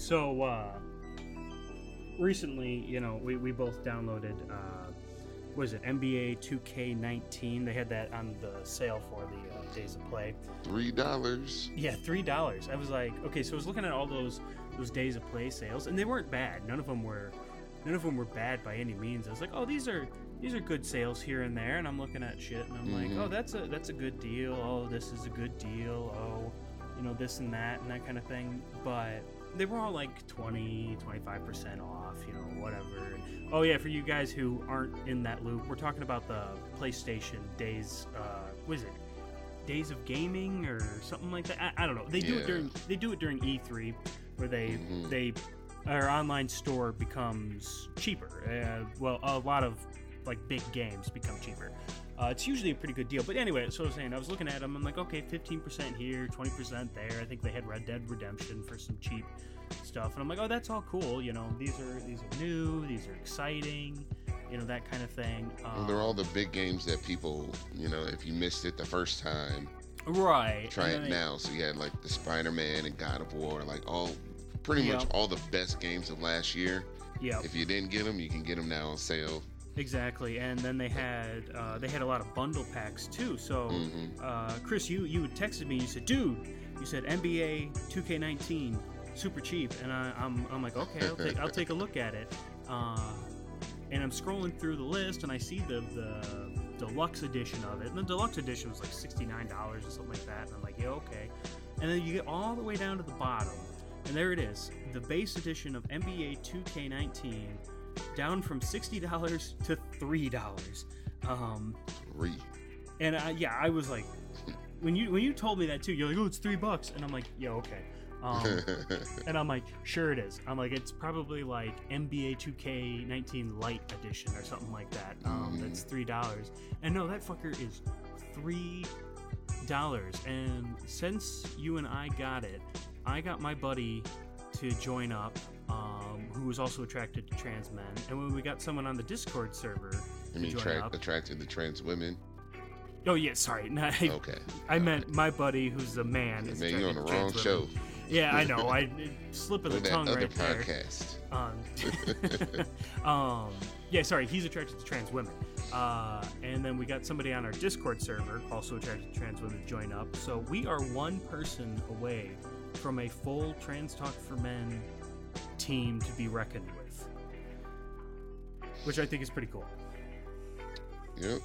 So uh, recently, you know, we, we both downloaded. Uh, what is it? NBA 2K19. They had that on the sale for the uh, days of play. Three dollars. Yeah, three dollars. I was like, okay, so I was looking at all those those days of play sales, and they weren't bad. None of them were, none of them were bad by any means. I was like, oh, these are these are good sales here and there, and I'm looking at shit, and I'm Mhm. like, oh, that's a that's a good deal. Oh, this is a good deal. Oh, you know, this and that and that kind of thing. But they were all like 20, 25% off, you know, whatever. And, oh, yeah, for you guys who aren't in that loop, we're talking about the PlayStation days, uh, what is it? Days of Gaming or something like that. I, I don't know. They do it during they do it during E3 where they Mhm. they our online store becomes cheaper. Uh, well, a lot of like big games become cheaper. Uh, it's usually a pretty good deal. But anyway, so I was saying, I was looking at them. I'm like, okay, 15% here, 20% there. I think they had Red Dead Redemption for some cheap stuff, and I'm like, oh, that's all cool. You know, these are these are new, these are exciting, you know, that kind of thing. Um, Well, they're all the big games that people, you know, if you missed it the first time, right. try it they- now. So you had like the Spider Man and God of War, like all pretty much all the best games of last year. Yeah. If you didn't get them, you can get them now on sale. Exactly, and then they had uh, they had a lot of bundle packs too. So, Mhm. uh, Chris, you you had texted me. You said, "Dude, you said NBA 2K19 super cheap," and I, I'm I'm like, "Okay, I'll take I'll take a look at it." Uh, and I'm scrolling through the list, and I see the the deluxe edition of it. And the deluxe edition was like sixty nine dollars or something like that. And I'm like, "Yeah, okay." And then you get all the way down to the bottom, and there it is, the base edition of NBA 2K19 down from sixty dollars to three dollars. Um, Three. and I, yeah, I was like, when you when you told me that too, you're like, oh, it's three bucks, and I'm like, yeah, okay. Um, and I'm like, sure it is. I'm like, it's probably like NBA 2K19 Lite Edition or something like that. Um, Mm. That's three dollars. And no, that fucker is three dollars. And since you and I got it, I got my buddy to join up, um, who was also attracted to trans men. And when we got someone on the Discord server I to mean, track, up, attracted the trans women. oh yeah, sorry, not, Okay. I meant my buddy who's a man. is Man, you're on the wrong show. Yeah, I know. I slip of the tongue other right there. podcast. Um, um, yeah, sorry, he's attracted to trans women. Uh, and then we got somebody on our Discord server, also attracted to trans women, to join up. So we are one person away from a full Trans Talk for Men team to be reckoned with, which I think is pretty cool. Yep.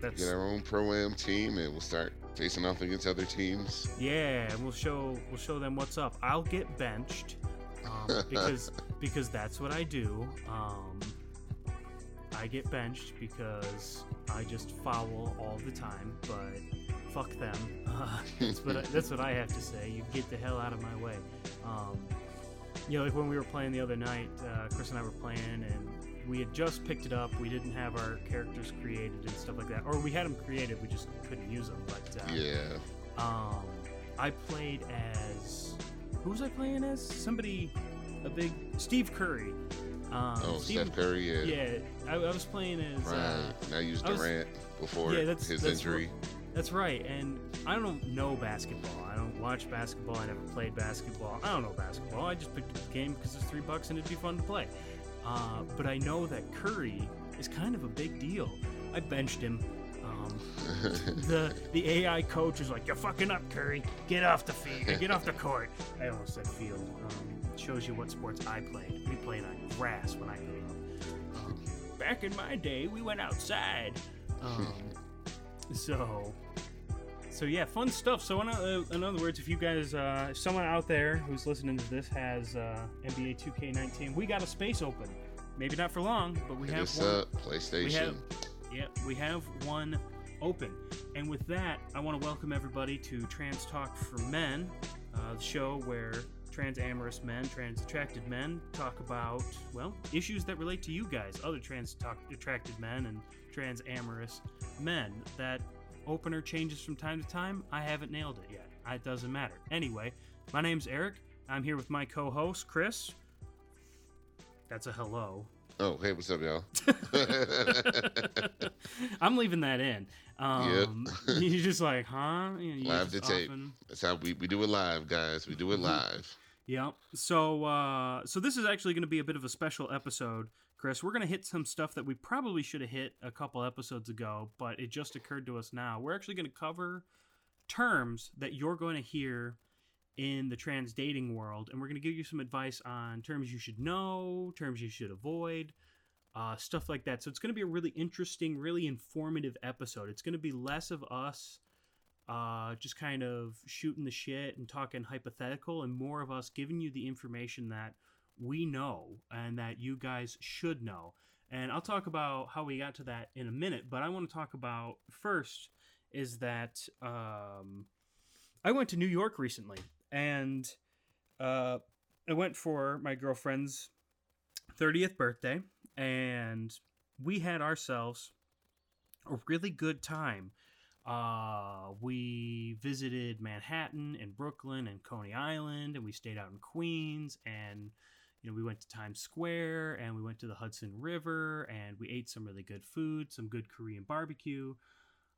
That's Get our own pro am team, and we'll start facing off against other teams. Yeah, and we'll show we'll show them what's up. I'll get benched um, because because that's what I do. Um, I get benched because I just foul all the time. But fuck them. Uh, that's what I, that's what I have to say. You get the hell out of my way. Um, you know, like when we were playing the other night, uh, Chris and I were playing, and we had just picked it up. We didn't have our characters created and stuff like that, or we had them created, we just couldn't use them. But uh, Yeah. um, I played as who was I playing as? Somebody, a big Steve Curry. Um, Oh, Steve- Steph Curry. Yeah. Yeah, I, I was playing as. Uh, Right. Now use I was- Durant before Yeah, that's- his that's injury. That's right, and I don't know basketball. I don't watch basketball. I never played basketball. I don't know basketball. I just picked up the game because it's three bucks and it'd be fun to play. Uh, but I know that Curry is kind of a big deal. I benched him. Um, the the AI coach was like, "You're fucking up, Curry. Get off the field. Get off the court." I almost said field. Um, shows you what sports I played. We played on grass when I grew up. Um, back in my day, we went outside. Um, so, so yeah, fun stuff. So, in, uh, in other words, if you guys, uh, if someone out there who's listening to this has uh, NBA 2K19, we got a space open. Maybe not for long, but we Hit have us one. up, PlayStation. We have, yeah, we have one open. And with that, I want to welcome everybody to Trans Talk for Men, uh, the show where trans amorous men, trans attracted men talk about, well, issues that relate to you guys, other trans talk- attracted men and trans amorous men. That opener changes from time to time. I haven't nailed it yet. It doesn't matter. Anyway, my name's Eric. I'm here with my co host, Chris. That's a hello. Oh, hey, what's up, y'all? I'm leaving that in. Um, You're just like, huh? You know, live to tape. often- That's how we, we do it live, guys. We do it live. Yep. So uh so this is actually going to be a bit of a special episode, Chris. We're going to hit some stuff that we probably should have hit a couple episodes ago, but it just occurred to us now. We're actually going to cover terms that you're going to hear in the trans dating world, and we're going to give you some advice on terms you should know, terms you should avoid, uh, stuff like that. So it's going to be a really interesting, really informative episode. It's going to be less of us uh, just kind of shooting the shit and talking hypothetical, and more of us giving you the information that we know and that you guys should know. And I'll talk about how we got to that in a minute, but I want to talk about first is that um, I went to New York recently, and uh, I went for my girlfriend's 30th birthday, and we had ourselves a really good time. Uh, we visited Manhattan and Brooklyn and Coney Island, and we stayed out in Queens, and you know we went to Times Square, and we went to the Hudson River, and we ate some really good food, some good Korean barbecue,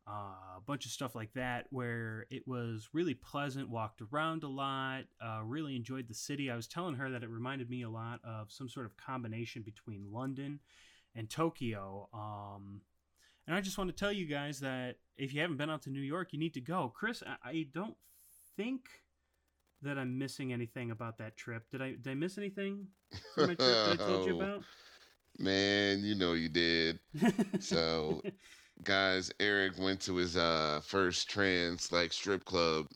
uh, a bunch of stuff like that, where it was really pleasant. Walked around a lot, uh, really enjoyed the city. I was telling her that it reminded me a lot of some sort of combination between London and Tokyo. Um, and I just want to tell you guys that if you haven't been out to New York, you need to go. Chris, I, I don't think that I'm missing anything about that trip. Did I did I miss anything from my trip that I told you Oh, about? Man, you know you did. So, guys, Eric went to his uh first trans like strip club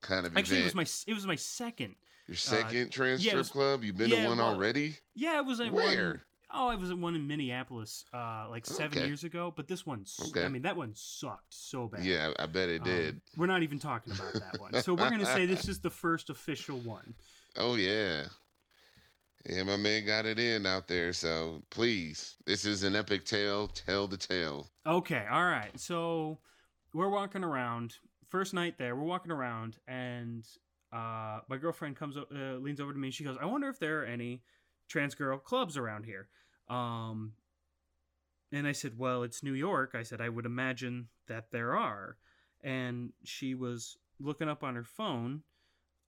kind of actually, it was my it was my second. Your second trans yeah, strip was- club? You've been yeah, to one well, already? Yeah, it was at Where? one. Oh, I was at one in Minneapolis, uh, like seven Okay. years ago. But this one, okay. I mean, that one sucked so bad. Yeah, I bet it Um, did. we're not even talking about that one. So we're gonna say this is the first official one. Oh yeah. Yeah, my man got it in out there. So please, this is an epic tale. Tell the tale. Okay, all right. So we're walking around. First night there, we're walking around, and uh, my girlfriend comes, uh, leans over to me, and she goes, "I wonder if there are any trans girl clubs around here." Um, and I said, "Well, it's New York." I said, "I would imagine that there are." And she was looking up on her phone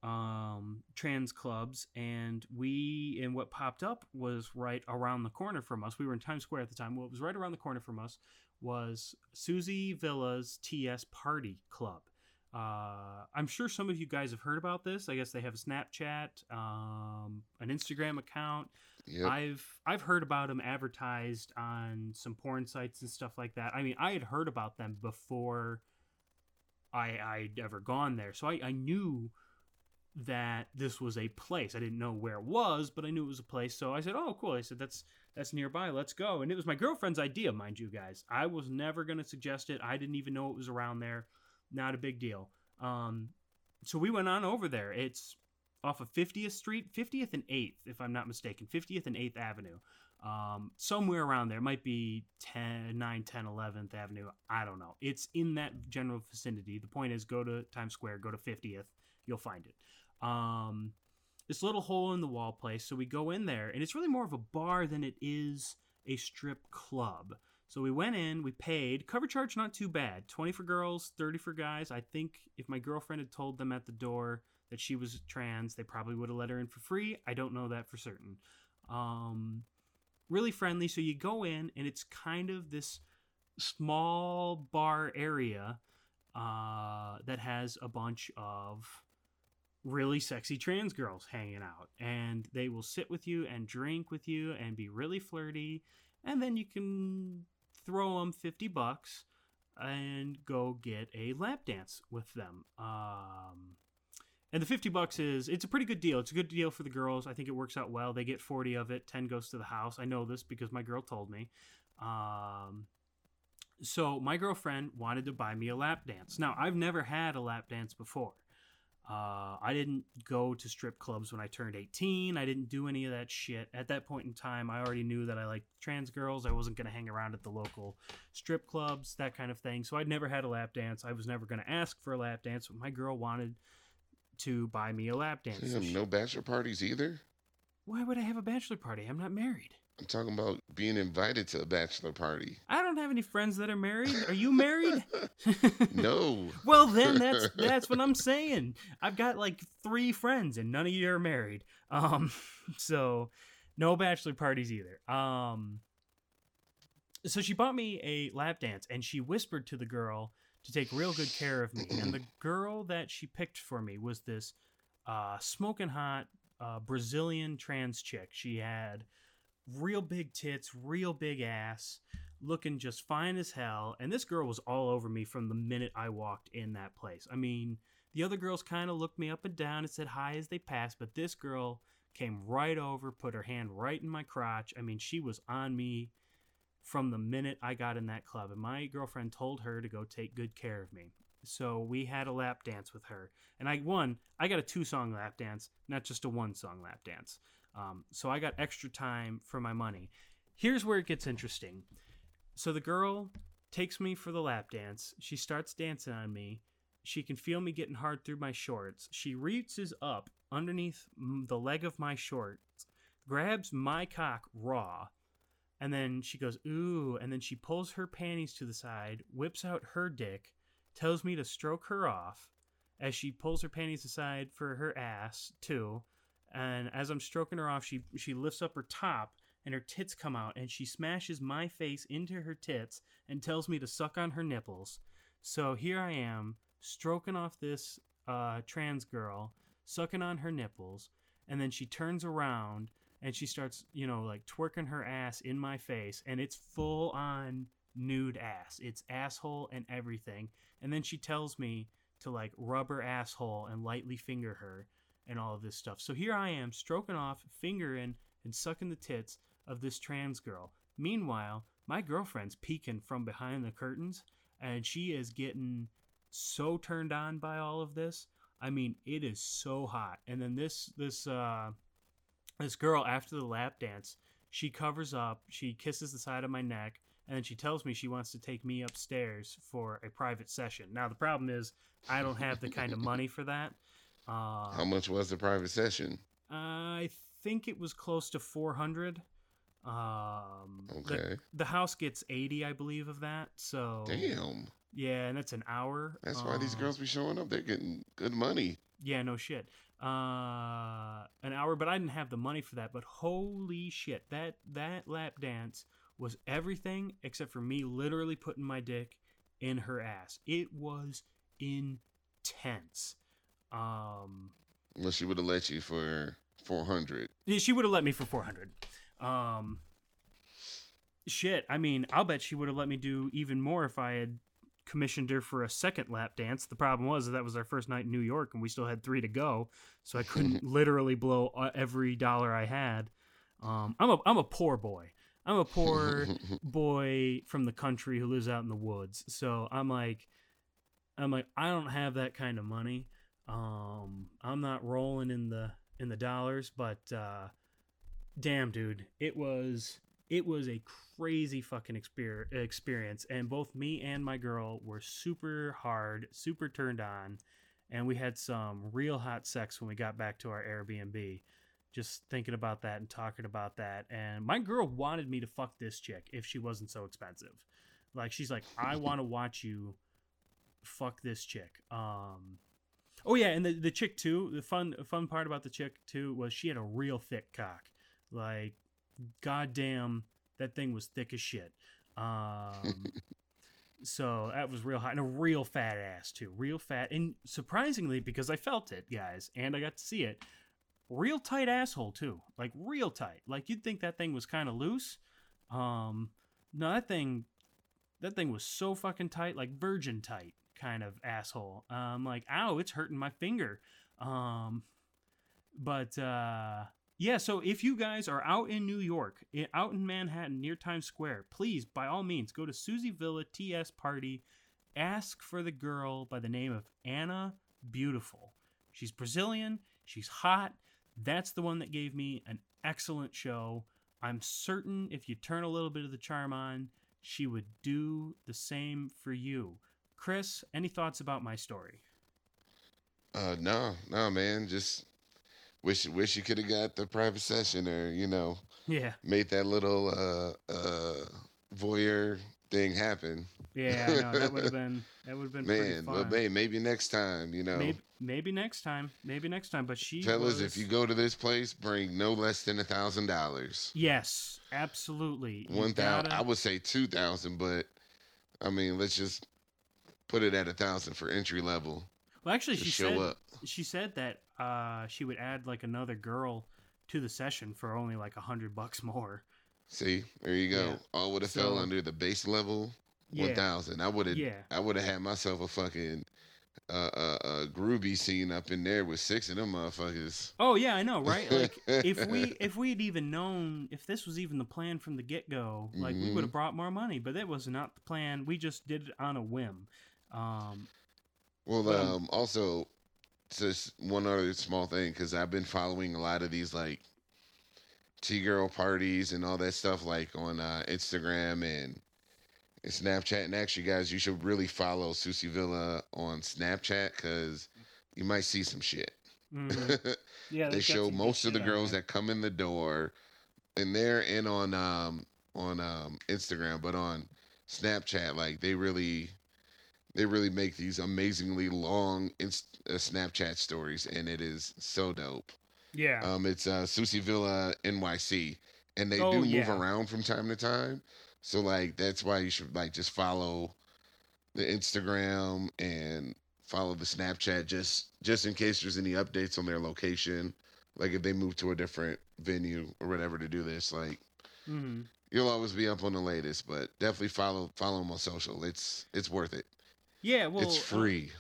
um trans clubs and we and what popped up was right around the corner from us we were in times square at the time what was right around the corner from us was Susie Villa's TS Party Club. Uh, I'm sure some of you guys have heard about this. I guess they have a Snapchat, um, an Instagram account. Yep. I've I've heard about them advertised on some porn sites and stuff like that. I mean, I had heard about them before I I'd ever gone there, so I, I knew that this was a place. I didn't know where it was, but I knew it was a place. So I said, "Oh, cool." I said, "That's that's nearby. Let's go." And it was my girlfriend's idea, mind you guys. I was never going to suggest it. I didn't even know it was around there. Not a big deal. Um, so we went on over there. It's off of 50th Street, 50th and 8th, if I'm not mistaken, 50th and 8th Avenue. Um, somewhere around there. It might be 10, 9, 10, 11th Avenue. I don't know. It's in that general vicinity. The point is, go to Times Square, go to 50th, you'll find it. Um, this little hole in the wall place. So we go in there, and it's really more of a bar than it is a strip club. So we went in, we paid. Cover charge not too bad. 20 for girls, 30 for guys. I think if my girlfriend had told them at the door that she was trans, they probably would have let her in for free. I don't know that for certain. Um really friendly. So you go in and it's kind of this small bar area uh that has a bunch of really sexy trans girls hanging out and they will sit with you and drink with you and be really flirty and then you can throw them 50 bucks and go get a lap dance with them. Um, and the 50 bucks is it's a pretty good deal. It's a good deal for the girls. I think it works out well. They get 40 of it. 10 goes to the house. I know this because my girl told me. Um, so my girlfriend wanted to buy me a lap dance. Now i've never had a lap dance before uh, I didn't go to strip clubs when I turned 18. I didn't do any of that shit. At that point in time, I already knew that I liked trans girls. I wasn't going to hang around at the local strip clubs, that kind of thing. So I'd never had a lap dance. I was never going to ask for a lap dance, but my girl wanted to buy me a lap dance. So Damn, she- no bachelor parties either. Why would I have a bachelor party? I'm not married. I'm talking about being invited to a bachelor party. I don't have any friends that are married. Are you married? No. well, then that's that's what I'm saying. I've got like three friends, and none of you are married. Um, so no bachelor parties either. Um, so she bought me a lap dance, and she whispered to the girl to take real good care of me. And the girl that she picked for me was this uh, smoking hot uh, Brazilian trans chick. She had real big tits, real big ass, looking just fine as hell. And this girl was all over me from the minute I walked in that place. I mean, the other girls kind of looked me up and down and said hi as they passed, but this girl came right over, put her hand right in my crotch. I mean, she was on me from the minute I got in that club. And my girlfriend told her to go take good care of me. So we had a lap dance with her. And I won. I got a two song lap dance, not just a one song lap dance. Um, so I got extra time for my money. Here's where it gets interesting. So the girl takes me for the lap dance. She starts dancing on me. She can feel me getting hard through my shorts. She reaches up underneath the leg of my shorts, grabs my cock raw, and then she goes, ooh, and then she pulls her panties to the side, whips out her dick, tells me to stroke her off as she pulls her panties aside for her ass, too. And as I'm stroking her off, she she lifts up her top and her tits come out and she smashes my face into her tits and tells me to suck on her nipples. So here I am, stroking off this uh, trans girl, sucking on her nipples, and then she turns around and she starts, you know, like twerking her ass in my face, and it's full on nude ass. It's asshole and everything. And then she tells me to like rub her asshole and lightly finger her and all of this stuff. So here I am stroking off, fingering, and sucking the tits of this trans girl. Meanwhile, my girlfriend's peeking from behind the curtains, and she is getting so turned on by all of this. I mean, it is so hot. And then this this uh this girl after the lap dance, she covers up, she kisses the side of my neck, and then she tells me she wants to take me upstairs for a private session. Now the problem is I don't have the kind of money for that. Uh, How much was the private session? I think it was close to 400. Um, the- Okay. The, house gets 80, I believe, of that. So Damn. yeah, and that's an hour. That's why these Uh, girls be showing up. They're getting good money. Yeah, no shit. Uh, an hour, but I didn't have the money for that. But holy shit, that that lap dance was everything except for me literally putting my dick in her ass. It was intense. Um, Well, she would have let you for 400. yeah, she would have let me for four hundred. Um, shit. I mean, I'll bet she would have let me do even more if I had commissioned her for a second lap dance. The problem was that, that was our first night in New York, and we still had three to go, so I couldn't literally blow uh, every dollar I had. Um, I'm a I'm a poor boy. I'm a poor boy from the country who lives out in the woods. So I'm like, I'm like, I don't have that kind of money. Um, I'm not rolling in the in the dollars, but uh, damn, dude, it was it was a crazy fucking exper- experience, and both me and my girl were super hard, super turned on, and we had some real hot sex when we got back to our Airbnb. Just thinking about that and talking about that, and my girl wanted me to fuck this chick if she wasn't so expensive. Like she's like, I want to watch you fuck this chick. Um, oh yeah, and the the chick too. The fun fun part about the chick too was she had a real thick cock. Like, goddamn, that thing was thick as shit. Um, so that was real hot and a real fat ass too, real fat. And surprisingly, because I felt it, guys, and I got to see it, real tight asshole too, like real tight. Like you'd think that thing was kind of loose. Um, no, that thing, that thing was so fucking tight, like virgin tight kind of asshole. Um, like, ow, it's hurting my finger. Um, but uh, yeah, so if you guys are out in New York, out in Manhattan near Times Square, please, by all means, go to Susie Villa TS Party. Ask for the girl by the name of Anna Beautiful. She's Brazilian. She's hot. That's the one that gave me an excellent show. I'm certain if you turn a little bit of the charm on, she would do the same for you. Chris, any thoughts about my story? Uh, no, no, man. Just wish wish you could have got the private session or you know Yeah. made that little uh uh voyeur thing happen. Yeah, I know. That would have been that would have been Man, but hey, maybe next time, you know. maybe maybe next time. Maybe next time. But she Fellas, was, if you go to this place, bring no less than a thousand dollars. Yes, absolutely. One thousand, gotta- I would say two thousand, but I mean, let's just put it at a thousand for entry level. Well, actually, she said up. she said that uh, she would add like another girl to the session for only like a hundred bucks more. See, there you go. Yeah. All would have fell under the base level Yeah, one thousand. I would have, yeah. I would have had myself a fucking uh, uh, uh, groovy scene up in there with six of them motherfuckers. Oh yeah, I know, right? Like if we if we had even known if this was even the plan from the get go, like we Mhm. would have brought more money. But that was not the plan. We just did it on a whim. Um, Well, um, also, just one other small thing because I've been following a lot of these like T girl parties and all that stuff like on uh, Instagram and, and Snapchat. And actually, guys, you should really follow Susie Villa on Snapchat because you might see some shit. mhm. Yeah, they show most of the girls that come in the door in there and on um on um Instagram, but on Snapchat, like they really they really make these amazingly long inst- uh, Snapchat stories, and it is so dope. Yeah. Um, it's uh, Susie Villa NYC, and they Oh, do move yeah. around from time to time. So like that's why you should like just follow the Instagram and follow the Snapchat just just in case there's any updates on their location. Like if they move to a different venue or whatever to do this, like hmm you'll always be up on the latest. But definitely follow follow them on social. It's it's worth it. Yeah. Well, it's uh, free.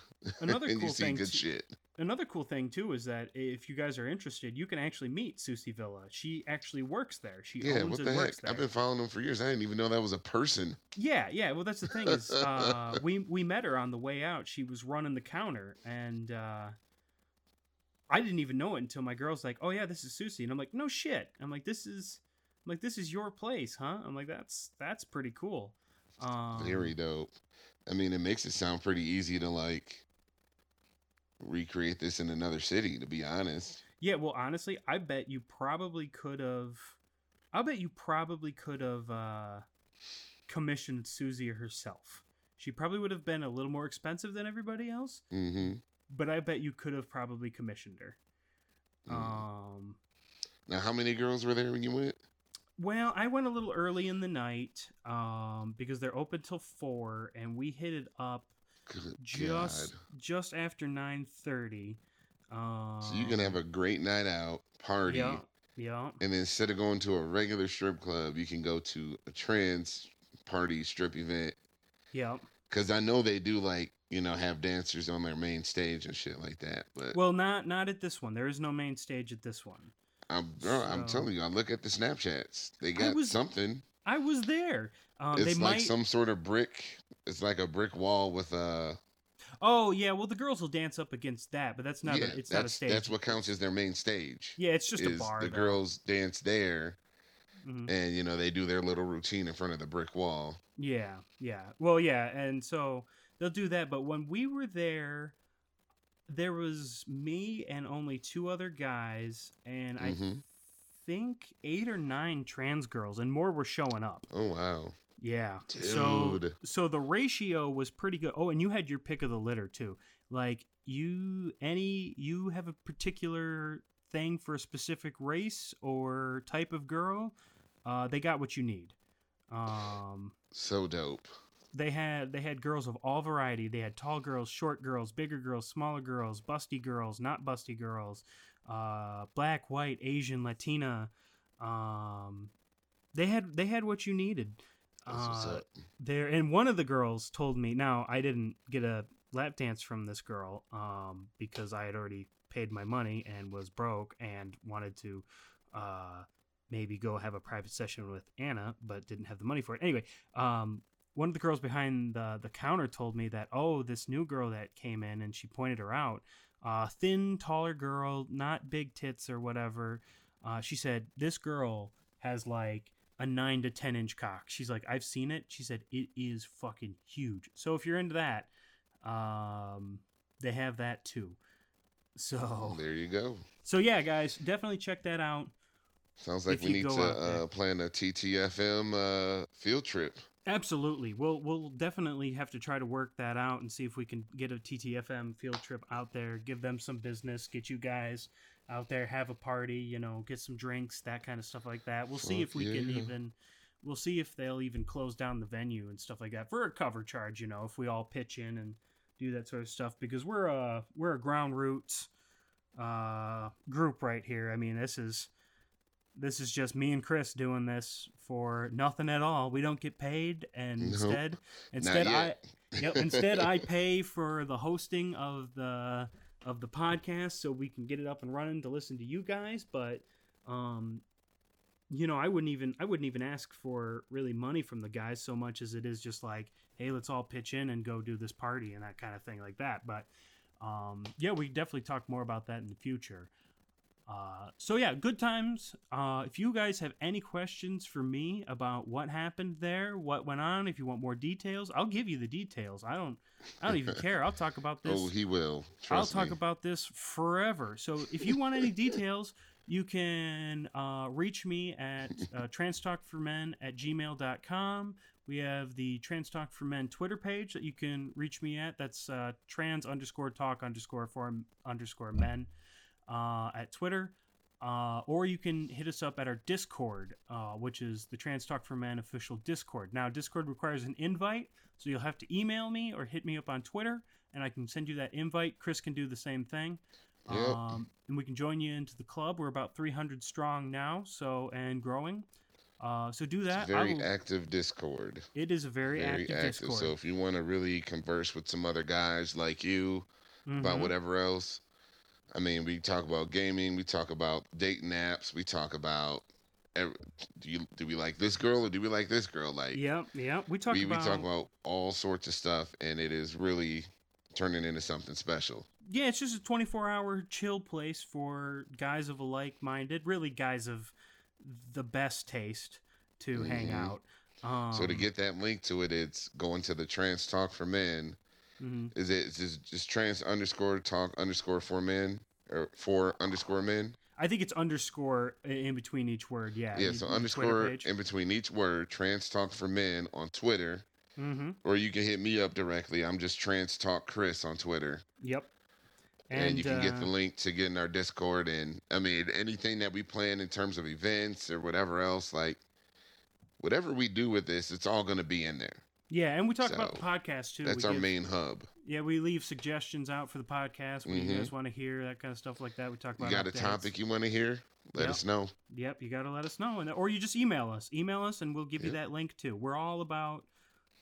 another and cool thing good shit. Another cool thing too is that if you guys are interested, you can actually meet Susie Villa. She actually works there. She Yeah, owns what and the heck? works there. I've been following them for years. I didn't even know that was a person. Yeah, yeah. Well, that's the thing is, uh, we we met her on the way out. She was running the counter, and uh, I didn't even know it until my girl's like, "Oh yeah, this is Susie," and I'm like, "No shit." I'm like, "This is, I'm like, this is your place, huh?" I'm like, "That's that's pretty cool." Um, Very dope. I mean, it makes it sound pretty easy to like recreate this in another city. To be honest, Yeah, well, honestly, I bet you probably could have. I bet you probably could have uh, commissioned Susie herself. She probably would have been a little more expensive than everybody else, hmm but I bet you could have probably commissioned her. Mm. Um, now how many girls were there when you went? Well, I went a little early in the night um, because they're open till four, and we hit it up Good just God. just after nine thirty. Um, So you can have a great night out party, yeah, yeah, and instead of going to a regular strip club, you can go to a trans party strip event. yeah. Because I know they do like you know have dancers on their main stage and shit like that. But Well, not not at this one. There is no main stage at this one. I'm bro, I'm telling you, I look at the Snapchats. They got was- something. I was there. Um, they it's like might. some sort of brick. It's like a brick wall with a. Oh yeah, well the girls will dance up against that, but that's not. yeah, a, it's that's not a stage. that's what counts as their main stage. Yeah, it's just a bar. the though. girls dance there, Mhm. and you know they do their little routine in front of the brick wall. Yeah, yeah. Well, yeah, and so they'll do that. But when we were there, there was me and only two other guys, and I Mhm. think eight or nine trans girls, and more were showing up. Oh wow, Yeah. So so the ratio was pretty good. Oh, and you had your pick of the litter too. Like you any you have a particular thing for a specific race or type of girl, uh, they got what you need. Um so dope. They had they had girls of all variety. They had tall girls, short girls, bigger girls, smaller girls, busty girls, not busty girls, uh, black, white, Asian, Latina. Um, they had they had what you needed. Uh, there and one of the girls told me now i didn't get a lap dance from this girl um, because i had already paid my money and was broke and wanted to uh, maybe go have a private session with anna but didn't have the money for it anyway um, one of the girls behind the, the counter told me that oh this new girl that came in and she pointed her out uh, thin taller girl not big tits or whatever uh, she said this girl has like a nine to ten inch cock. She's like, I've seen it. She said it is fucking huge. So if you're into that, um, they have that too. So There you go. so yeah, guys, definitely check that out. Sounds like If we need to uh, plan a TTFM uh, field trip. Absolutely. We'll we'll definitely have to try to work that out and see if we can get a TTFM field trip out there, give them some business, get you guys out there, have a party, you know, get some drinks, that kind of stuff like that. We'll see if we can yeah. even we'll see if they'll even close down the venue and stuff like that for a cover charge, you know, if we all pitch in and do that sort of stuff because we're a we're a ground roots uh group right here. I mean, this is this is just me and Chris doing this for nothing at all. We don't get paid, and Nope. instead, instead I, yep, instead I pay for the hosting of the of the podcast so we can get it up and running to listen to you guys. But, um, you know, I wouldn't even I wouldn't even ask for really money from the guys so much as it is just like, hey, let's all pitch in and go do this party and that kind of thing like that. But, um, yeah, we definitely talk more about that in the future. Uh, so yeah, good times. Uh, if you guys have any questions for me about what happened there, what went on, if you want more details, I'll give you the details. I don't, I don't even care. I'll talk about this. Oh, he will. I'll talk me. about this forever. So if you want any details, you can uh, reach me at uh, transtalkformen at gmail.com. We have the Trans Talk for Men Twitter page that you can reach me at. That's uh, trans underscore talk underscore for underscore men uh, at Twitter. Uh, or you can hit us up at our Discord, uh, which is the Trans Talk for Men official Discord. Now, Discord requires an invite, so you'll have to email me or hit me up on Twitter, and I can send you that invite. Chris can do the same thing. Yep. Um, and we can join you into the club. We're about 300 strong now, so and growing. Uh, so do that. It's a very will- active Discord. it is a very, Very active, active. Discord. So if you want to really converse with some other guys like you about Mhm. whatever else, I mean, we talk about gaming, we talk about dating apps, we talk about. Do you do we like this girl or do we like this girl? Like Yep, yep. We talk we, about, we talk about all sorts of stuff, and it is really turning into something special. yeah, it's just a 24 hour chill place for guys of a like minded, really guys of the best taste to hang Mhm. out. Um, so to get that link to it, it's going to the Trans Talk for Men. Mhm. Is it just, just trans underscore talk underscore for men or for underscore men? I think it's underscore in between each word. Yeah. Yeah, so underscore in between each word, trans talk for men on Twitter, Mhm. or you can hit me up directly. I'm just trans talk Chris on Twitter, Yep. and, you can get uh, the link to get in our Discord. And I mean, anything that we plan in terms of events or whatever else, like whatever we do with this, it's all going to be in there. Yeah, and we talk about the podcast too. That's we our give- main hub. Yeah, we leave suggestions out for the podcast. What Mhm. you guys want to hear, that kind of stuff like that. We talk about. You got a topic you want to hear? Let Yep. us know. Yep, you got to let us know, and or you just email us. Email us, and we'll give you that link too. We're all about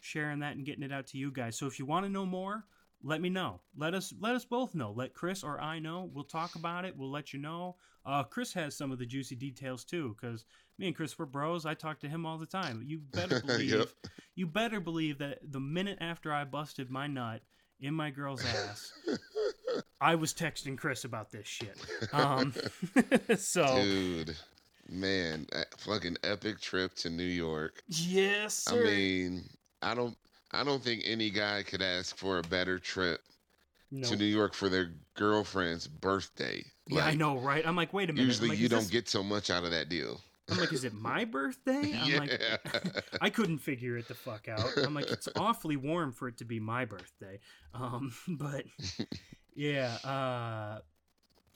sharing that and getting it out to you guys. So if you want to know more, let me know. Let us let us both know. Let Chris or I know. We'll talk about it. We'll let you know. Uh, Chris has some of the juicy details too, because me and Chris were bros. I talk to him all the time. You better believe. Yep. You better believe that the minute after I busted my nut in my girl's ass, I was texting Chris about this shit. Um, so Dude, man, fucking epic trip to New York. yes, sir. I mean, I don't, I don't think any guy could ask for a better trip no. to New York for their girlfriend's birthday. Yeah, I know, right? I'm like, wait a minute. Usually, like, you don't this- get so much out of that deal. I'm like, is it my birthday? I'm yeah, like, I couldn't figure it the fuck out. I'm like, it's awfully warm for it to be my birthday. Um, but yeah, uh,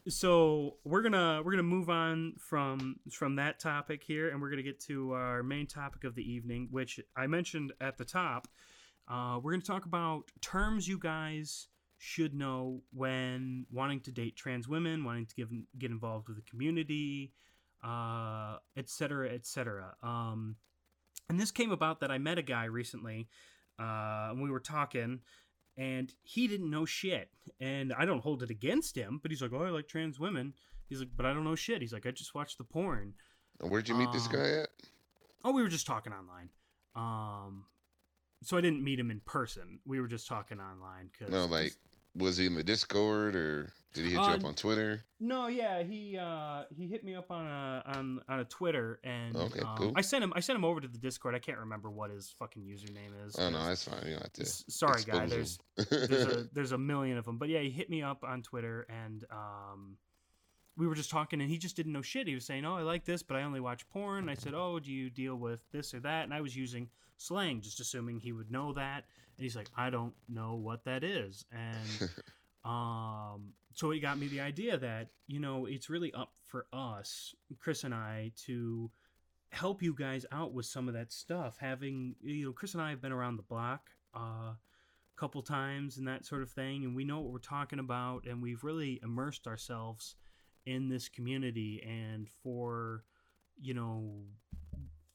so we're gonna we're gonna move on from from that topic here, and we're gonna get to our main topic of the evening, which I mentioned at the top. Uh, we're gonna talk about terms you guys should know when wanting to date trans women, wanting to give, get involved with the community, uh, et cetera, et cetera. Um, and this came about that I met a guy recently, uh, and we were talking, and he didn't know shit. And I don't hold it against him, but he's like, "Oh, I like trans women." He's like, "But I don't know shit." He's like, "I just watched the porn." Where'd you meet this Um, guy at? Oh, we were just talking online. Um, so I didn't meet him in person. We were just talking online because No, like was he in the Discord or did he hit you up Uh, on Twitter? No, yeah, he uh he hit me up on a on on a Twitter and Okay, um, cool. I sent him I sent him over to the Discord. I can't remember what his fucking username is. Oh no, that's fine. You don't have to. Sorry, guy. There's there's a there's a million of them. But yeah, he hit me up on Twitter and um, we were just talking, and he just didn't know shit. He was saying, "Oh, I like this, but I only watch porn." I said, "Oh, do you deal with this or that?" And I was using slang, just assuming he would know that. And he's like, "I don't know what that is." And um, so it got me the idea that you know it's really up for us, Chris and I, to help you guys out with some of that stuff. Having you know, Chris and I have been around the block. Uh, couple times and that sort of thing and we know what we're talking about and we've really immersed ourselves in this community and for you know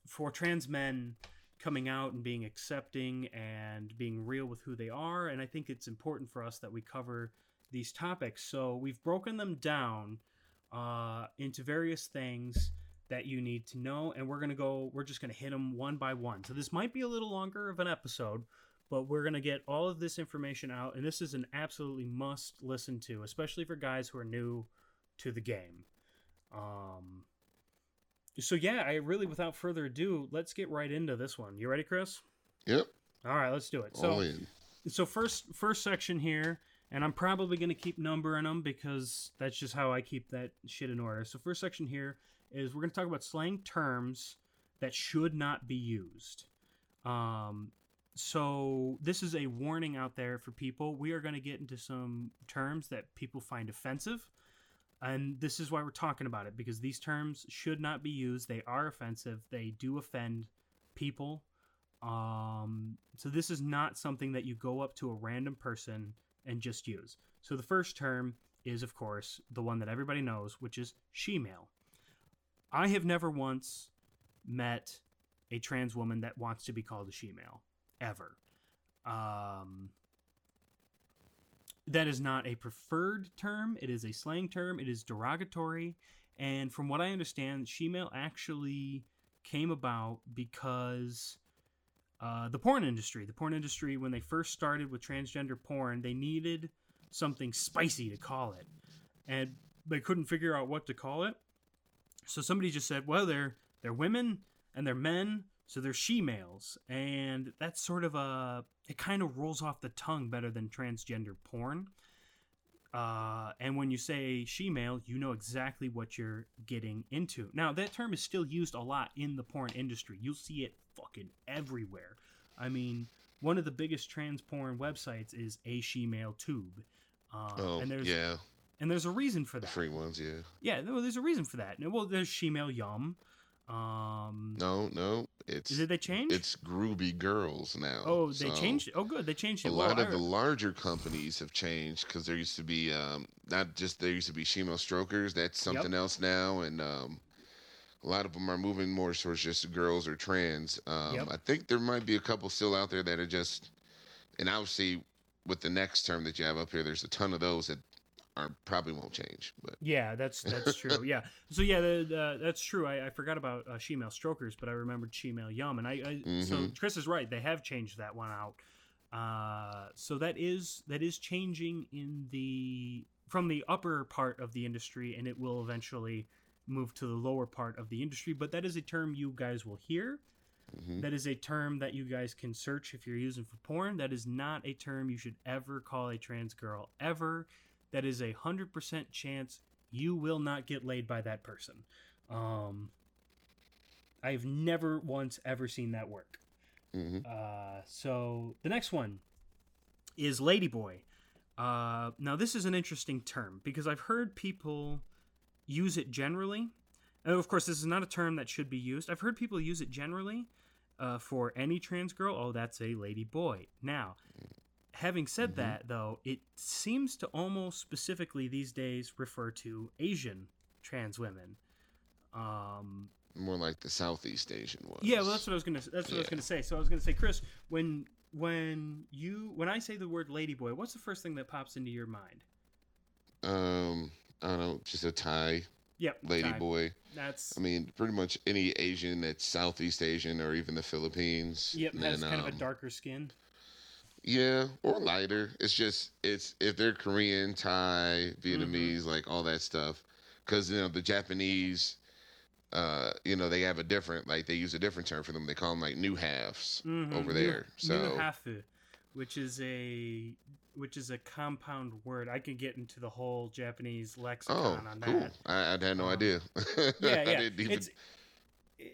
for trans men coming out and being accepting and being real with who they are and i think it's important for us that we cover these topics. So we've broken them down uh, into various things that you need to know and we're going to go we're just going to hit them one by one. So this might be a little longer of an episode but we're going to get all of this information out and this is an absolutely must listen to especially for guys who are new to the game. Um so yeah i really without further ado let's get right into this one. You ready chris? Yep. all right let's do it. So all in. so first first section here and i'm probably going to keep numbering them because that's just how i keep that shit in order. So first section here is we're going to talk about slang terms that should not be used. Um so this is a warning out there for people. We are going to get into some terms that people find offensive and this is why we're talking about it because these terms should not be used they are offensive they do offend people um, so this is not something that you go up to a random person and just use. So the first term is, of course, the one that everybody knows, which is she-male. I have never once met a trans woman that wants to be called a she-male, ever. Um, that is not a preferred term. It is a slang term. It is derogatory. And from what I understand, she-male actually came about because uh, the porn industry. The porn industry, when they first started with transgender porn, they needed something spicy to call it, and they couldn't figure out what to call it. So somebody just said, "Well, they're they're women and they're men, so they're she-males," and that's sort of a it kind of rolls off the tongue better than transgender porn. Uh, and when you say she-male, you know exactly what you're getting into. Now, that term is still used a lot in the porn industry. You'll see it fucking everywhere. I mean, one of the biggest trans porn websites is a she-male tube. Uh, Oh, and there's yeah. and there's a reason for The that. free ones, yeah. Yeah, no, there's a reason for that. Well, there's she-male yum. Um, No, no. It's did they change? it's Grooby Girls now. oh, they so changed it. Oh, good, they changed A lot of the larger companies have changed because there used to be um, not just there used to be she-male strokers. That's something else now, and um, a lot of them are moving more towards just girls or trans. Um, Yep. I think there might be a couple still out there that are just, and obviously with the next term that you have up here, there's a ton of those that are probably won't change. But Yeah, that's that's true. Yeah, so yeah, the, the, that's true. I, I forgot about uh, she-male strokers, but I remembered she-male yum, and I, I so Mhm. Chris is right. They have changed that one out. Uh, so that is that is changing in the from the upper part of the industry, and it will eventually move to the lower part of the industry. But that is a term you guys will hear. mhm. That is a term that you guys can search if you're using for porn. That is not a term you should ever call a trans girl ever. That is a hundred percent chance you will not get laid by that person. Um, I've never once ever seen that work. Mhm. Uh, so the next one is ladyboy. Uh, now this is an interesting term because I've heard people use it generally. And of course, this is not a term that should be used. I've heard people use it generally uh, for any trans girl. Oh, that's a lady boy. Now, having said Mhm. that, though, it seems to almost specifically these days refer to Asian trans women. Um, More like the Southeast Asian ones. yeah, well, that's what I was gonna. That's what I was gonna say. So I was gonna say, Chris, when when you when I say the word ladyboy, what's the first thing that pops into your mind? Um, I don't know, just a Thai Yep, lady boy. That's I mean, pretty much any Asian that's Southeast Asian or even the Philippines. yep. And then, kind of a um, darker skin. Yeah, or lighter. It's just it's if they're Korean, Thai, Vietnamese, like all that stuff, because you know the Japanese, uh, you know they have a different like they use a different term for them. They call them like new halves Mhm. over there. So nyuhafu, which is a which is a compound word. I could get into the whole Japanese oh, lexicon on cool. that. I, I had no Um, idea. Yeah, I yeah. It's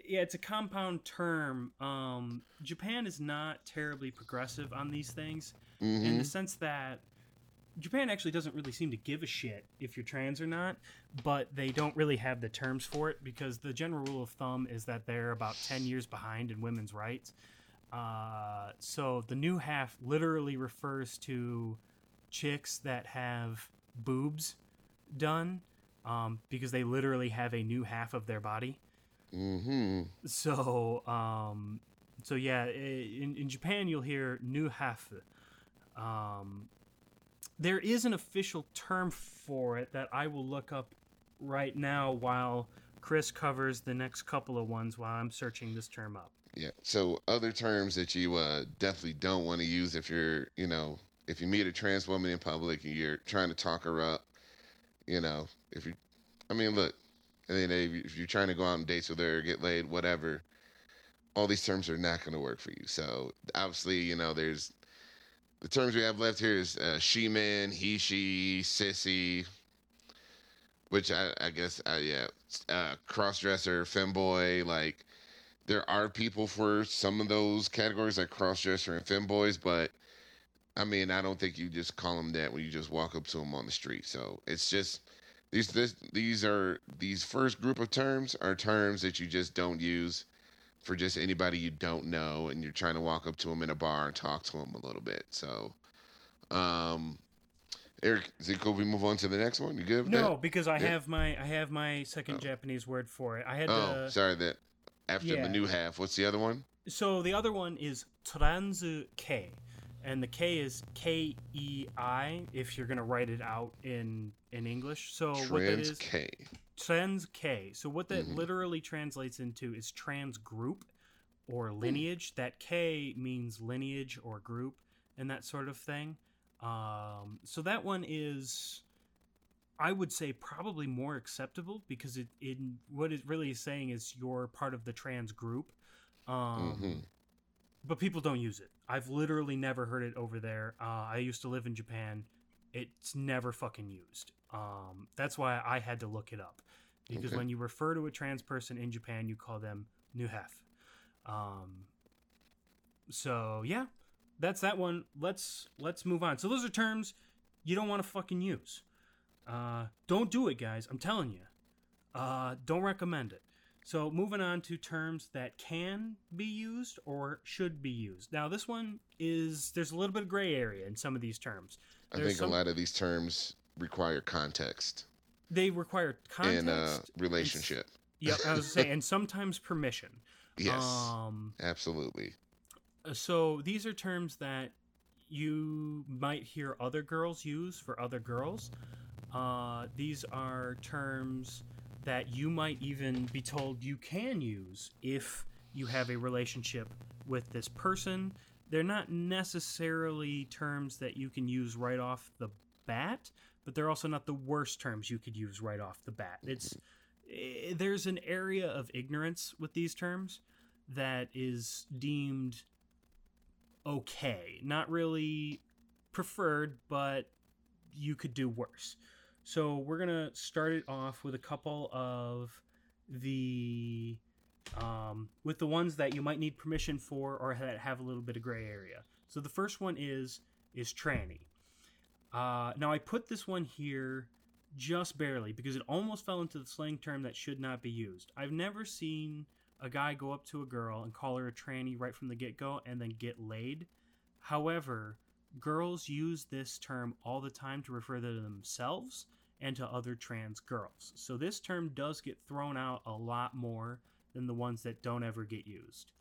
yeah, it's a compound term. Um, Japan is not terribly progressive on these things in Mhm. the sense that Japan actually doesn't really seem to give a shit if you're trans or not, but they don't really have the terms for it because the general rule of thumb is that they're about 10 years behind in women's rights. Uh, so the new half literally refers to chicks that have boobs done um, because they literally have a new half of their body. Mhm. So, um, so yeah, in, in Japan you'll hear new half. Um, there is an official term for it that I will look up right now while Chris covers the next couple of ones while I'm searching this term up. Yeah. So other terms that you uh, definitely don't want to use if you're, you know, if you meet a trans woman in public and you're trying to talk her up, you know, if you, I mean, look, and then if you're trying to go out on dates with her, get laid, whatever, all these terms are not going to work for you. So obviously, you know, there's the terms we have left here is uh, she man, he she, sissy, which I, I guess, uh, yeah, uh, cross dresser, femboy, like there are people for some of those categories like crossdresser and femboys, but I mean, I don't think you just call them that when you just walk up to them on the street. So it's just these this, these are these first group of terms are terms that you just don't use for just anybody you don't know, and you're trying to walk up to them in a bar and talk to them a little bit. So, um, Eric, is it cool? We move on to the next one. You good with No, because I Yeah. have my I have my second Oh. Japanese word for it. I had? Oh, to. sorry. That after yeah. the new half. What's the other one? So the other one is Transu K, and the K is K E I if you're gonna write it out in in English. So what that is Trans K. trans K. So what that Mhm. literally translates into is trans group Hmm. or lineage. That K means lineage or group and that sort of thing. Um, so that one is. I would say probably more acceptable because it in what it really is saying is you're part of the trans group. Um, Mhm. But people don't use it. I've literally never heard it over there. Uh, I used to live in Japan. It's never fucking used. Um, that's why I had to look it up because Okay. when you refer to a trans person in Japan, you call them nyuhafu. Um, so yeah, that's that one. Let's let's move on. So those are terms you don't want to fucking use. Uh, don't do it, guys. I'm telling you. Uh, don't recommend it. So moving on to terms that can be used or should be used. Now this one is there's a little bit of gray area in some of these terms. I think some- a lot of these terms require context They require context. and uh, relationship. Yep, I was saying, and sometimes permission. Yes, Um, absolutely. so these are terms that you might hear other girls use for other girls. Uh, these are terms that you might even be told you can use if you have a relationship with this person. They're not necessarily terms that you can use right off the bat, but they're also not the worst terms you could use right off the bat. It's eh, there's an area of ignorance with these terms that is deemed okay. Not really preferred, but you could do worse. So we're gonna start it off with a couple of the um, with the ones that you might need permission for or that have a little bit of gray area. So the first one is is tranny. Uh, now I put this one here just barely because it almost fell into the slang term that should not be used. I've never seen a guy go up to a girl and call her a tranny right from the get go and then get laid. However, girls use this term all the time to refer to themselves and to other trans girls. So this term does get thrown out a lot more than the ones that don't ever get used.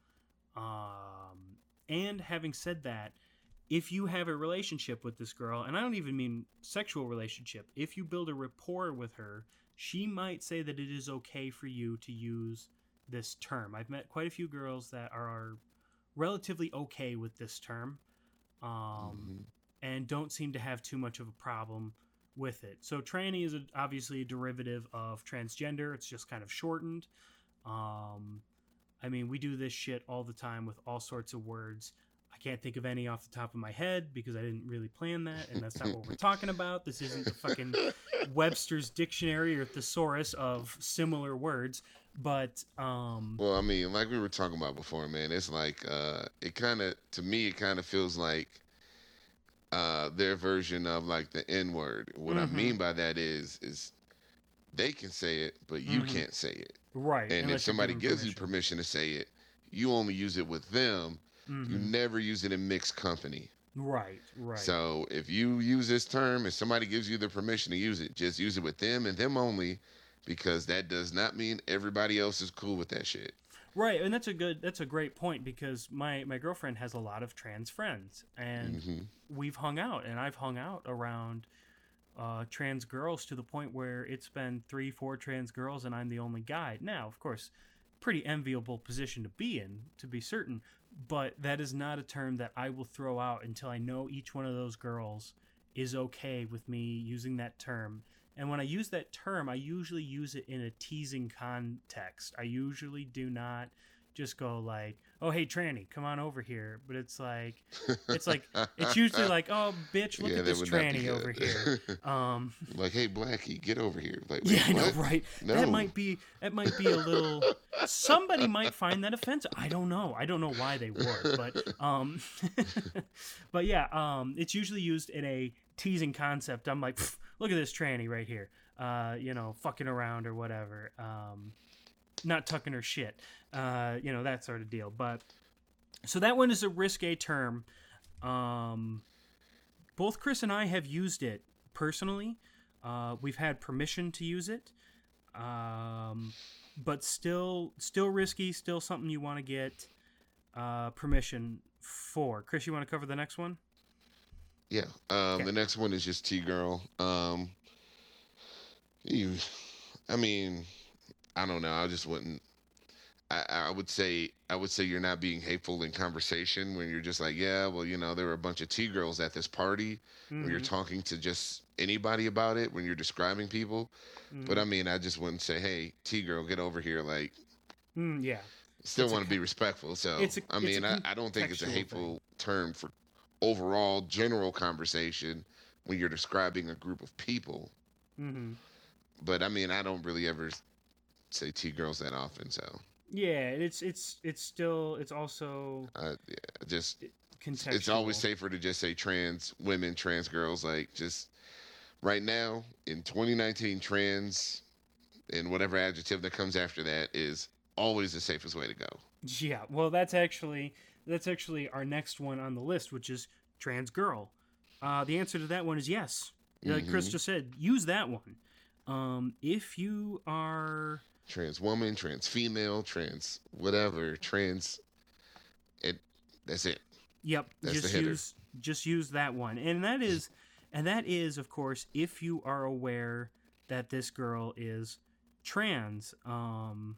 Um, and having said that, if you have a relationship with this girl, and I don't even mean sexual relationship, if you build a rapport with her, she might say that it is okay for you to use this term. I've met quite a few girls that are relatively okay with this term. Um, Mhm. and don't seem to have too much of a problem with it. So tranny is a, obviously a derivative of transgender. It's just kind of shortened. Um, I mean, we do this shit all the time with all sorts of words. I can't think of any off the top of my head because I didn't really plan that, and that's not what we're talking about. This isn't the fucking Webster's dictionary or thesaurus of similar words, but um, Well, I mean, like we were talking about before, man, it's like uh it kind of to me it kind of feels like uh their version of like the N word. What I Mhm. mean by that is is they can say it, but you Mhm. can't say it. right. And if unless somebody gives them you permission to say it, you only use it with them. You Mhm. never use it in mixed company. right, right. So if you use this term and somebody gives you the permission to use it, just use it with them and them only because that does not mean everybody else is cool with that shit. Right, and that's a good that's a great point because my my girlfriend has a lot of trans friends and hmm we've hung out and I've hung out around uh, trans girls to the point where it's been three, four trans girls and I'm the only guy. Now, of course, pretty enviable position to be in, to be certain, but that is not a term that I will throw out until I know each one of those girls is okay with me using that term. And when I use that term, I usually use it in a teasing context. I usually do not just go like, "Oh, hey, tranny, come on over here." But it's like, it's like, it's usually like, "Oh, bitch, look Yeah, at this would not be tranny over here." Um, like, hey, Blackie, get over here. Like, yeah, I know, right? No. That might be that might be a little. Somebody might find that offensive. I don't know. I don't know why they would, but um, but yeah, um, it's usually used in a teasing concept. I'm like, look at this tranny right here. Uh, you know, fucking around or whatever. Um, not tucking her shit. Uh, you know that sort of deal. But so that one is a risque term. Um, both Chris and I have used it personally. Uh, we've had permission to use it, um, but still, still risky. Still something you want to get uh, permission for. Chris, you want to cover the next one? Yeah. Um, Okay. The next one is just T girl. Um, you, I mean, I don't know. I just wouldn't. I, I would say I would say you're not being hateful in conversation when you're just like, yeah, well, you know, there were a bunch of T girls at this party. When you're Mhm, talking to just anybody about it, when you're describing people. But mhm. I mean, I just wouldn't say, hey, T girl, get over here. Like, Mm, yeah, still It's want to be respectful. So a- I mean, I, I don't think it's a contextual thing. hateful term for overall general conversation when you're describing a group of people. hmm But I mean, I don't really ever say T girls that often. So yeah. It's it's it's still it's also I yeah, just contextual. it's always safer to just say trans women, trans girls. Like just right now in 2019, trans and whatever adjective that comes after that is always the safest way to go. Yeah, well, that's actually that's actually our next one on the list, which is trans girl. Uh, the answer to that one is yes. Like Chris Mhm. just said, use that one. Um, if you are, trans woman, trans female, trans whatever, trans. It. That's it. yep, That's just use just use that one, and that is, and that is, of course, if you are aware that this girl is trans. Um,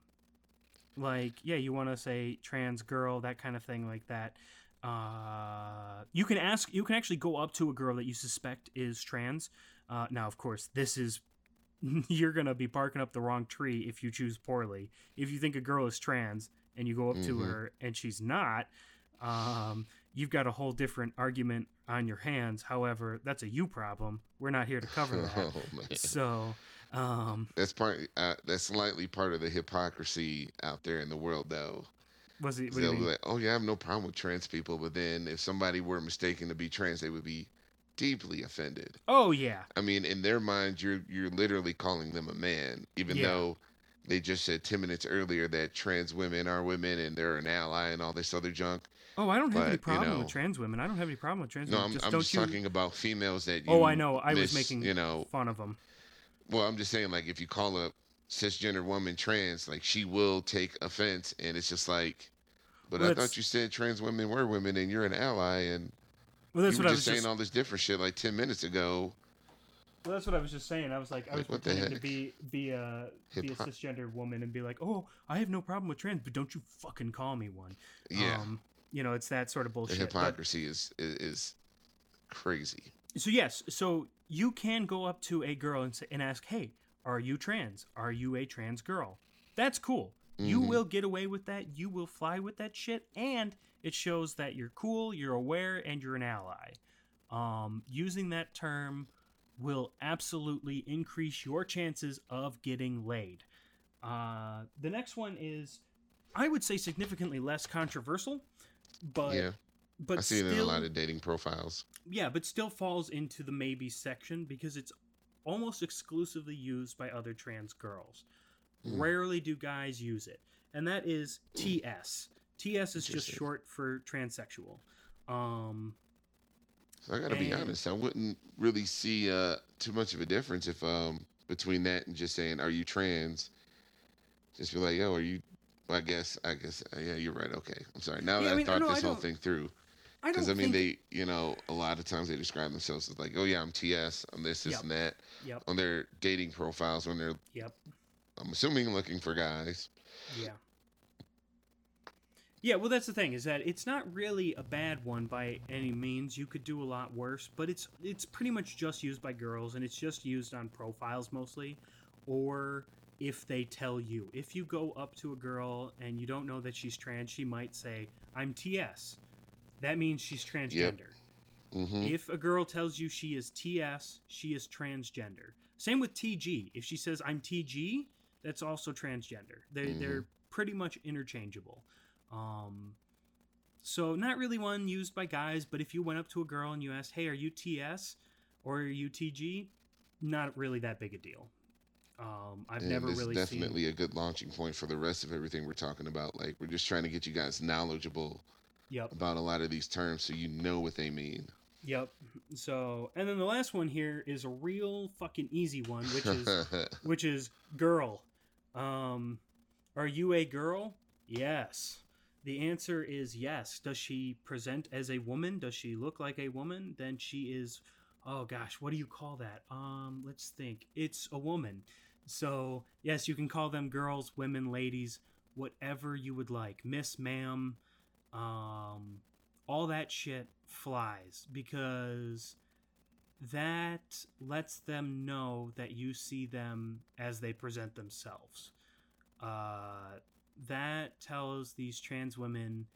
like yeah, you want to say trans girl, that kind of thing, like that. Uh, you can ask. You can actually go up to a girl that you suspect is trans. Uh, now, of course, this is you're gonna be barking up the wrong tree if you choose poorly. If you think a girl is trans and you go up to Mhm. her and she's not, um, you've got a whole different argument on your hands. However, that's a you problem. We're not here to cover that. oh so, um, That's part. Uh, that's slightly part of the hypocrisy out there in the world, though. was it? What do you They'll be like, "Oh yeah, I have no problem with trans people," but then if somebody were mistaken to be trans, they would be deeply offended. Oh yeah, I mean, in their minds, you're you're literally calling them a man, even Yeah. though they just said ten minutes earlier that trans women are women and they're an ally and all this other junk. Oh, I don't have any But, you problem with trans women. I don't have any problem with trans No, women. I'm just I'm just you talking about females that. Oh, you Oh, I know. I was making you know. fun of them. Well, I'm just saying, like, if you call a cisgender woman trans, like, she will take offense, and it's just like, but Well, I thought you said trans women were women, and you're an ally, and Well, that's you what I just was saying just. all this different shit like ten minutes ago. Well, that's what I was just saying. I was like, I was Like, pretending to be be a be a cisgender woman and be like, oh, I have no problem with trans, but don't you fucking call me one. Yeah, Um, you know, it's that sort of The bullshit. But- hypocrisy is, is is crazy. so yes, so you can go up to a girl and say, and ask, "Hey, are you trans? Are you a trans girl?" That's cool. You Mhm. will get away with that. You will fly with that shit, and it shows that you're cool, you're aware, and you're an ally. Um, using that term will absolutely increase your chances of getting laid. Uh, the next one is, I would say, significantly less controversial, but yeah, but I see it still, in a lot of dating profiles. yeah, but still falls into the maybe section because it's almost exclusively used by other trans girls. Mm. Rarely do guys use it, and that is TS. TS is just short for transsexual. Um, So I gotta be honest, I wouldn't really see uh, too much of a difference if um between that and just saying, "Are you trans?" Just be like, "Yo, are you?" Well, I guess, I guess, uh, yeah, you're right. Okay, I'm sorry. Now Yeah, that I I, mean, I thought I this whole thing through, I because I mean, think. they, you know, a lot of times they describe themselves as like, "Oh yeah, I'm TS, I'm this, this, Yep. and that." Yep. On their dating profiles, when they're, Yep. I'm assuming, looking for guys. Yeah. Yeah, well, that's the thing is that it's not really a bad one by any means. You could do a lot worse, but it's it's pretty much just used by girls, and it's just used on profiles mostly, or if they tell you. If you go up to a girl and you don't know that she's trans, she might say, "I'm TS." That means she's transgender. hmm If a girl tells you she is TS, she is transgender. Same with TG. If she says I'm TG, that's also transgender. They Mhm. they're pretty much interchangeable. Um, so not really one used by guys, but if you went up to a girl and you asked, "Hey, are you TS or are you TG?" Not really that big a deal. Um, I've and never really seen. definitely a good launching point for the rest of everything we're talking about. Like, we're just trying to get you guys knowledgeable Yep. about a lot of these terms so you know what they mean. Yep. So, and then the last one here is a real fucking easy one, which is which is girl. Um, are you a girl? Yes. The answer is yes. Does she present as a woman? Does she look like a woman? Then she is. Oh gosh, what do you call that? Um, let's think. It's a woman. So yes, you can call them girls, women, ladies, whatever you would like. Miss, ma'am, um, all that shit flies because that lets them know that you see them as they present themselves. Uh, that tells these trans women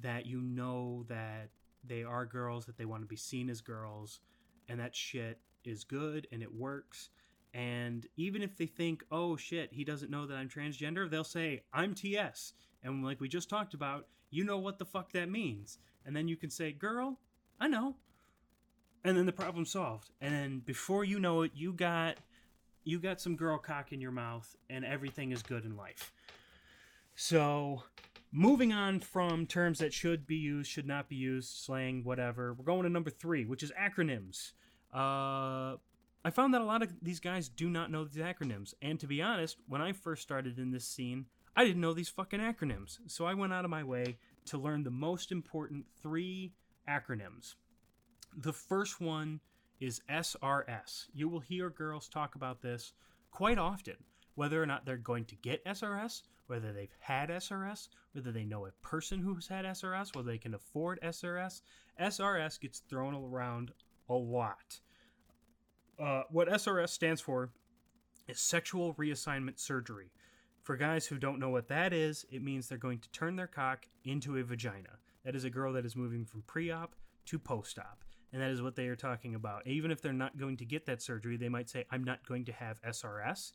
that you know that they are girls, that they want to be seen as girls, and that shit is good and it works. And even if they think, oh shit, he doesn't know that I'm transgender, they'll say, I'm TS. And like we just talked about, you know what the fuck that means. And then you can say, girl, I know. And then the problem solved. And then before you know it, you got you got some girl cock in your mouth and everything is good in life. So, moving on from terms that should be used, should not be used, slang, whatever. We're going to number 3, which is acronyms. Uh I found that a lot of these guys do not know these acronyms. And to be honest, when I first started in this scene, I didn't know these fucking acronyms. So I went out of my way to learn the most important three acronyms. The first one is SRS. You will hear girls talk about this quite often, whether or not they're going to get SRS, whether they've had SRS, whether they know a person who's had SRS, whether they can afford SRS. SRS gets thrown around a lot. Uh, what SRS stands for is sexual reassignment surgery. For guys who don't know what that is, it means they're going to turn their cock into a vagina. That is a girl that is moving from pre op to post op. And that is what they are talking about. Even if they're not going to get that surgery, they might say, I'm not going to have SRS,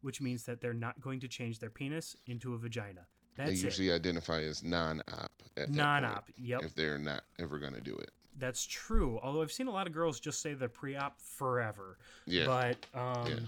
which means that they're not going to change their penis into a vagina. they That's it. usually identify as non-op. Non op, Yep. If they're not ever going to do it. That's true. Although I've seen a lot of girls just say they're pre op forever. Yeah. But um Yeah.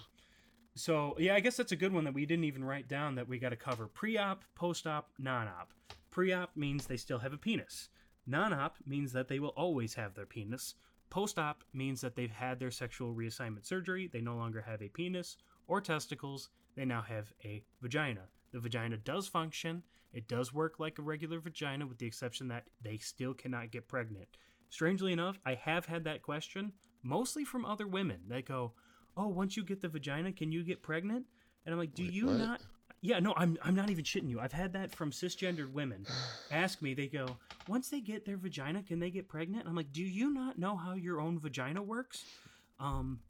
so yeah, I guess that's a good one that we didn't even write down that we got to cover. Pre-op, post-op, non-op. Pre-op means they still have a penis. Non-op means that they will always have their penis. Post-op means that they've had their sexual reassignment surgery, they no longer have a penis or testicles, they now have a vagina. The vagina does function. It does work like a regular vagina with the exception that they still cannot get pregnant. Strangely enough, I have had that question mostly from other women. They go, "Oh, once you get the vagina, can you get pregnant?" And I'm like, "Do Wait, you what? not Yeah, no, I'm I'm not even shitting you. I've had that from cisgendered women. Ask me, they go, once they get their vagina, can they get pregnant? I'm like, do you not know how your own vagina works? Um,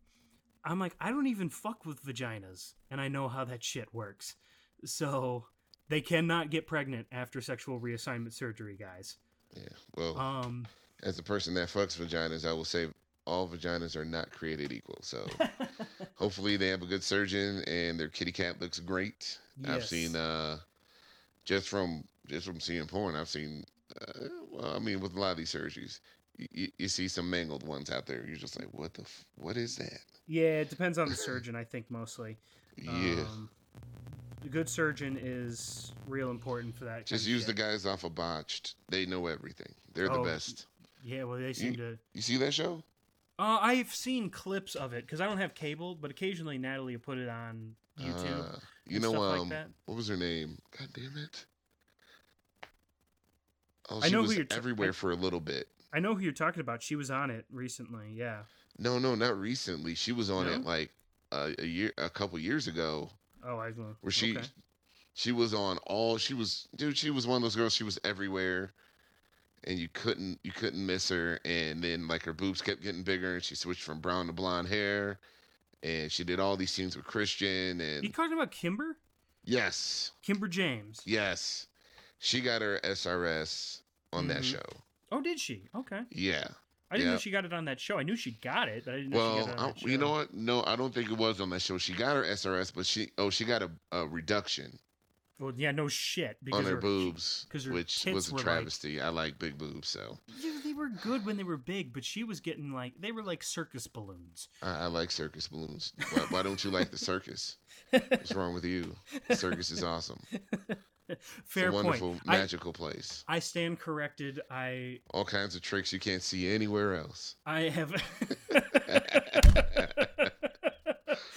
I'm like, I don't even fuck with vaginas, and I know how that shit works. So they cannot get pregnant after sexual reassignment surgery, guys. Yeah. Well, Um, as a person that fucks vaginas, I will say all vaginas are not created equal. So hopefully they have a good surgeon and their kitty cat looks great. I've seen uh just from just from seeing porn, I've seen uh, well, I mean with a lot of these surgeries, you, you, you see some mangled ones out there. You're just like, what the f- what is that? yeah, it depends on the surgeon, I think mostly. Yeah. Um, a good surgeon is real important for that. Just use the guys off of botched. They know everything. They're the Oh, best. Yeah, well, they seem to. You see that show? Uh, I've seen clips of it because I don't have cable, but occasionally Natalie will put it on YouTube. Uh, you know, like um, that. what was her name? God damn it! Oh, I she know who was you're t- everywhere I- for a little bit. I know who you're talking about. She was on it recently. Yeah. No, no, not recently. She was on No? it like uh, a year, a couple years ago, Oh, I where she Okay. she was on all. She was, dude. She was one of those girls. She was everywhere, and you couldn't you couldn't miss her. And then like her boobs kept getting bigger, and she switched from brown to blonde hair, and she did all these scenes with Christian. And You talking about Kimber? yes, Kimber James. yes, she got her SRS on that Mhm. show. Oh, did she? Okay. Yeah. I didn't know she got it on that show. I knew she got it, but I didn't know she got it on that show. you know what? No, I don't think it was on that show. She got her SRS, but she oh she got a, a reduction Well, yeah, no shit. Because on her boobs, 'cause her which was a were like- travesty. I like big boobs, so Yeah, they were good when they were big, but she was getting like they were like circus balloons. I, I like circus balloons. Why, why don't you like the circus? What's wrong with you? The circus is awesome. Fair it's a wonderful, point. I, magical place. I stand corrected. I All kinds of tricks you can't see anywhere else. I have.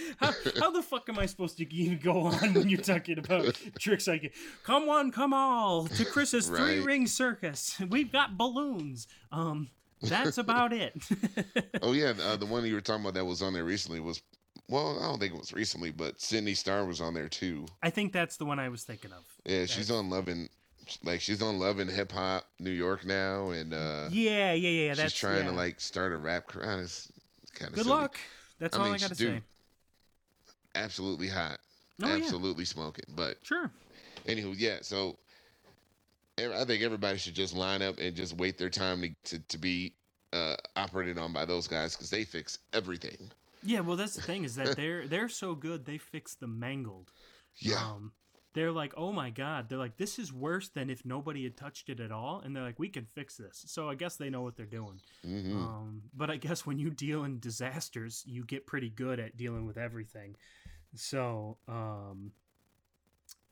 how, how the fuck am I supposed to even go on when you're talking about tricks like come one, come all to Chris's three ring circus? We've got balloons. Um, that's about it. Oh yeah, uh, the one you were talking about that was on there recently was, well, I don't think it was recently, but Sydney Starr was on there too. I think that's the one I was thinking of. Yeah, she's on Loving, like she's on Love & Hip Hop New York now, and uh, Yeah, yeah, yeah. she's trying yeah. to like start a rap career. It's kind of Good luck. That's I all mean, I got to dude, say. Absolutely hot, Oh yeah, absolutely smoking. But sure. anywho, yeah. So I think everybody should just line up and just wait their time to to, to be uh, operated on by those guys because they fix everything. Yeah, well, that's the thing is that they're they're so good they fix the mangled. Yeah, Um, they're like, oh my god, they're like, this is worse than if nobody had touched it at all, and they're like, we can fix this. So I guess they know what they're doing. hmm Um, but I guess when you deal in disasters, you get pretty good at dealing with everything. So, um,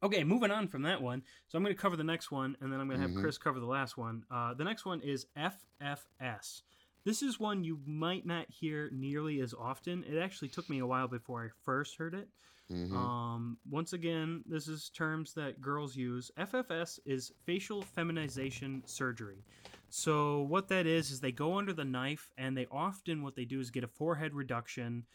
okay, moving on from that one. So I'm going to cover the next one, and then I'm going to have Mhm. Chris cover the last one. Uh, the next one is FFS. This is one you might not hear nearly as often. It actually took me a while before I first heard it. hmm Um, once again, this is terms that girls use. FFS is facial feminization surgery. So what that is is they go under the knife, and they often what they do is get a forehead reduction.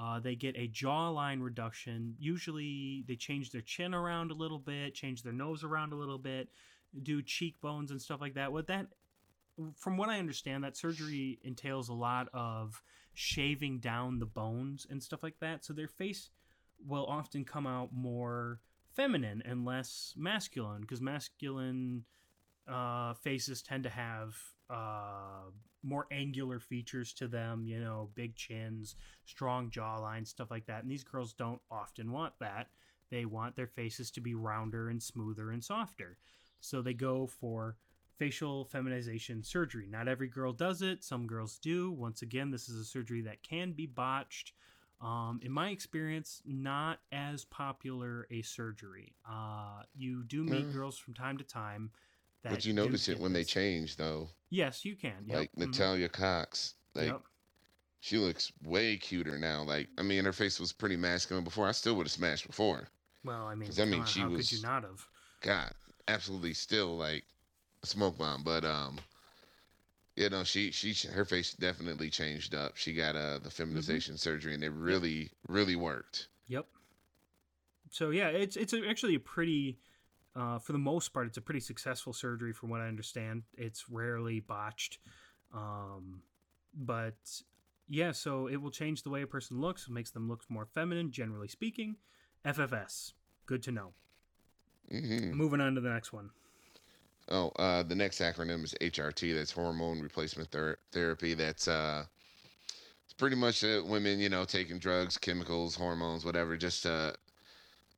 Uh, they get a jawline reduction. Usually, they change their chin around a little bit, change their nose around a little bit, do cheekbones and stuff like that. What that, from what I understand, that surgery entails a lot of shaving down the bones and stuff like that. So their face will often come out more feminine and less masculine because masculine uh, faces tend to have uh, more angular features to them, you know, big chins, strong jawlines, stuff like that. And these girls don't often want that. They want their faces to be rounder and smoother and softer. So they go for facial feminization surgery. Not every girl does it, some girls do. Once again, this is a surgery that can be botched. Um, in my experience, not as popular a surgery. Uh, you do meet Mm. girls from time to time. That But you notice it when they change though. Yes, you can. Yep. Like mhm, Natalia Cox, like yep. she looks way cuter now. Like I mean, her face was pretty masculine before. I still would have smashed before. Well, I mean, come means she how could was- you not have? God, absolutely still like a smoke bomb. But um, you know, she she her face definitely changed up. She got uh the Mm-hmm. feminization surgery, and it really really worked. Yep. so yeah, it's it's actually a pretty, uh, for the most part, it's a pretty successful surgery from what I understand. It's rarely botched, um, but yeah, so it will change the way a person looks, makes them look more feminine, generally speaking. FFS, good to know. hmm Moving on to the next one. Oh, uh, the next acronym is HRT. That's hormone replacement ther- therapy. That's uh, it's pretty much uh, women, you know, taking drugs, chemicals, hormones, whatever, just to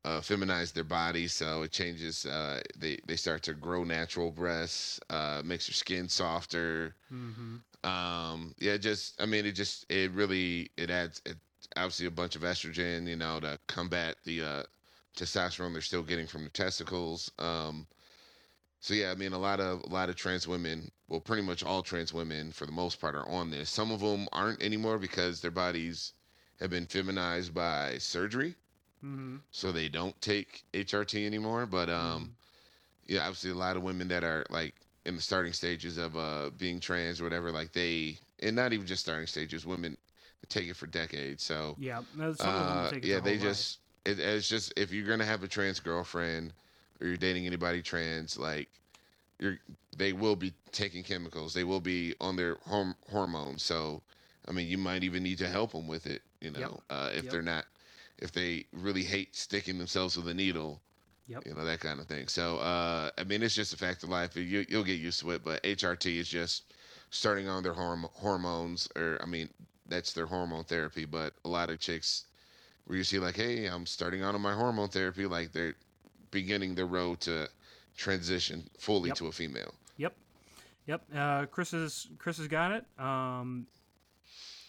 uh, feminize their bodies. So it changes. Uh, they they start to grow natural breasts. Uh, makes your skin softer. Mm-hmm. Um, yeah, just I mean, it just it really it adds it obviously a bunch of estrogen, you know, to combat the uh, testosterone they're still getting from the testicles. Um, so yeah, I mean, a lot of a lot of trans women, well, pretty much all trans women for the most part are on this. Some of them aren't anymore because their bodies have been feminized by surgery, Mm-hmm. so they don't take HRT anymore. But um, yeah, obviously a lot of women that are like in the starting stages of uh being trans or whatever, like they and not even just starting stages, women take it for decades. So Yeah, no, some of them uh, take it yeah, they just it, it's just if you're gonna have a trans girlfriend or you're dating anybody trans, like you're they will be taking chemicals. They will be on their horm- hormones. So I mean, you might even need to help them with it. You know, Yep. uh, if Yep. they're not if they really hate sticking themselves with a needle. Yep. You know that kind of thing. So uh, I mean, it's just a fact of life. You you'll get used to it. But HRT is just starting on their horm- hormones, or I mean, that's their hormone therapy. But a lot of chicks where you see like, hey, I'm starting on my hormone therapy, like they're beginning the road to transition fully Yep. to a female. Yep, yep. Uh, Chris has Chris has got it. Um,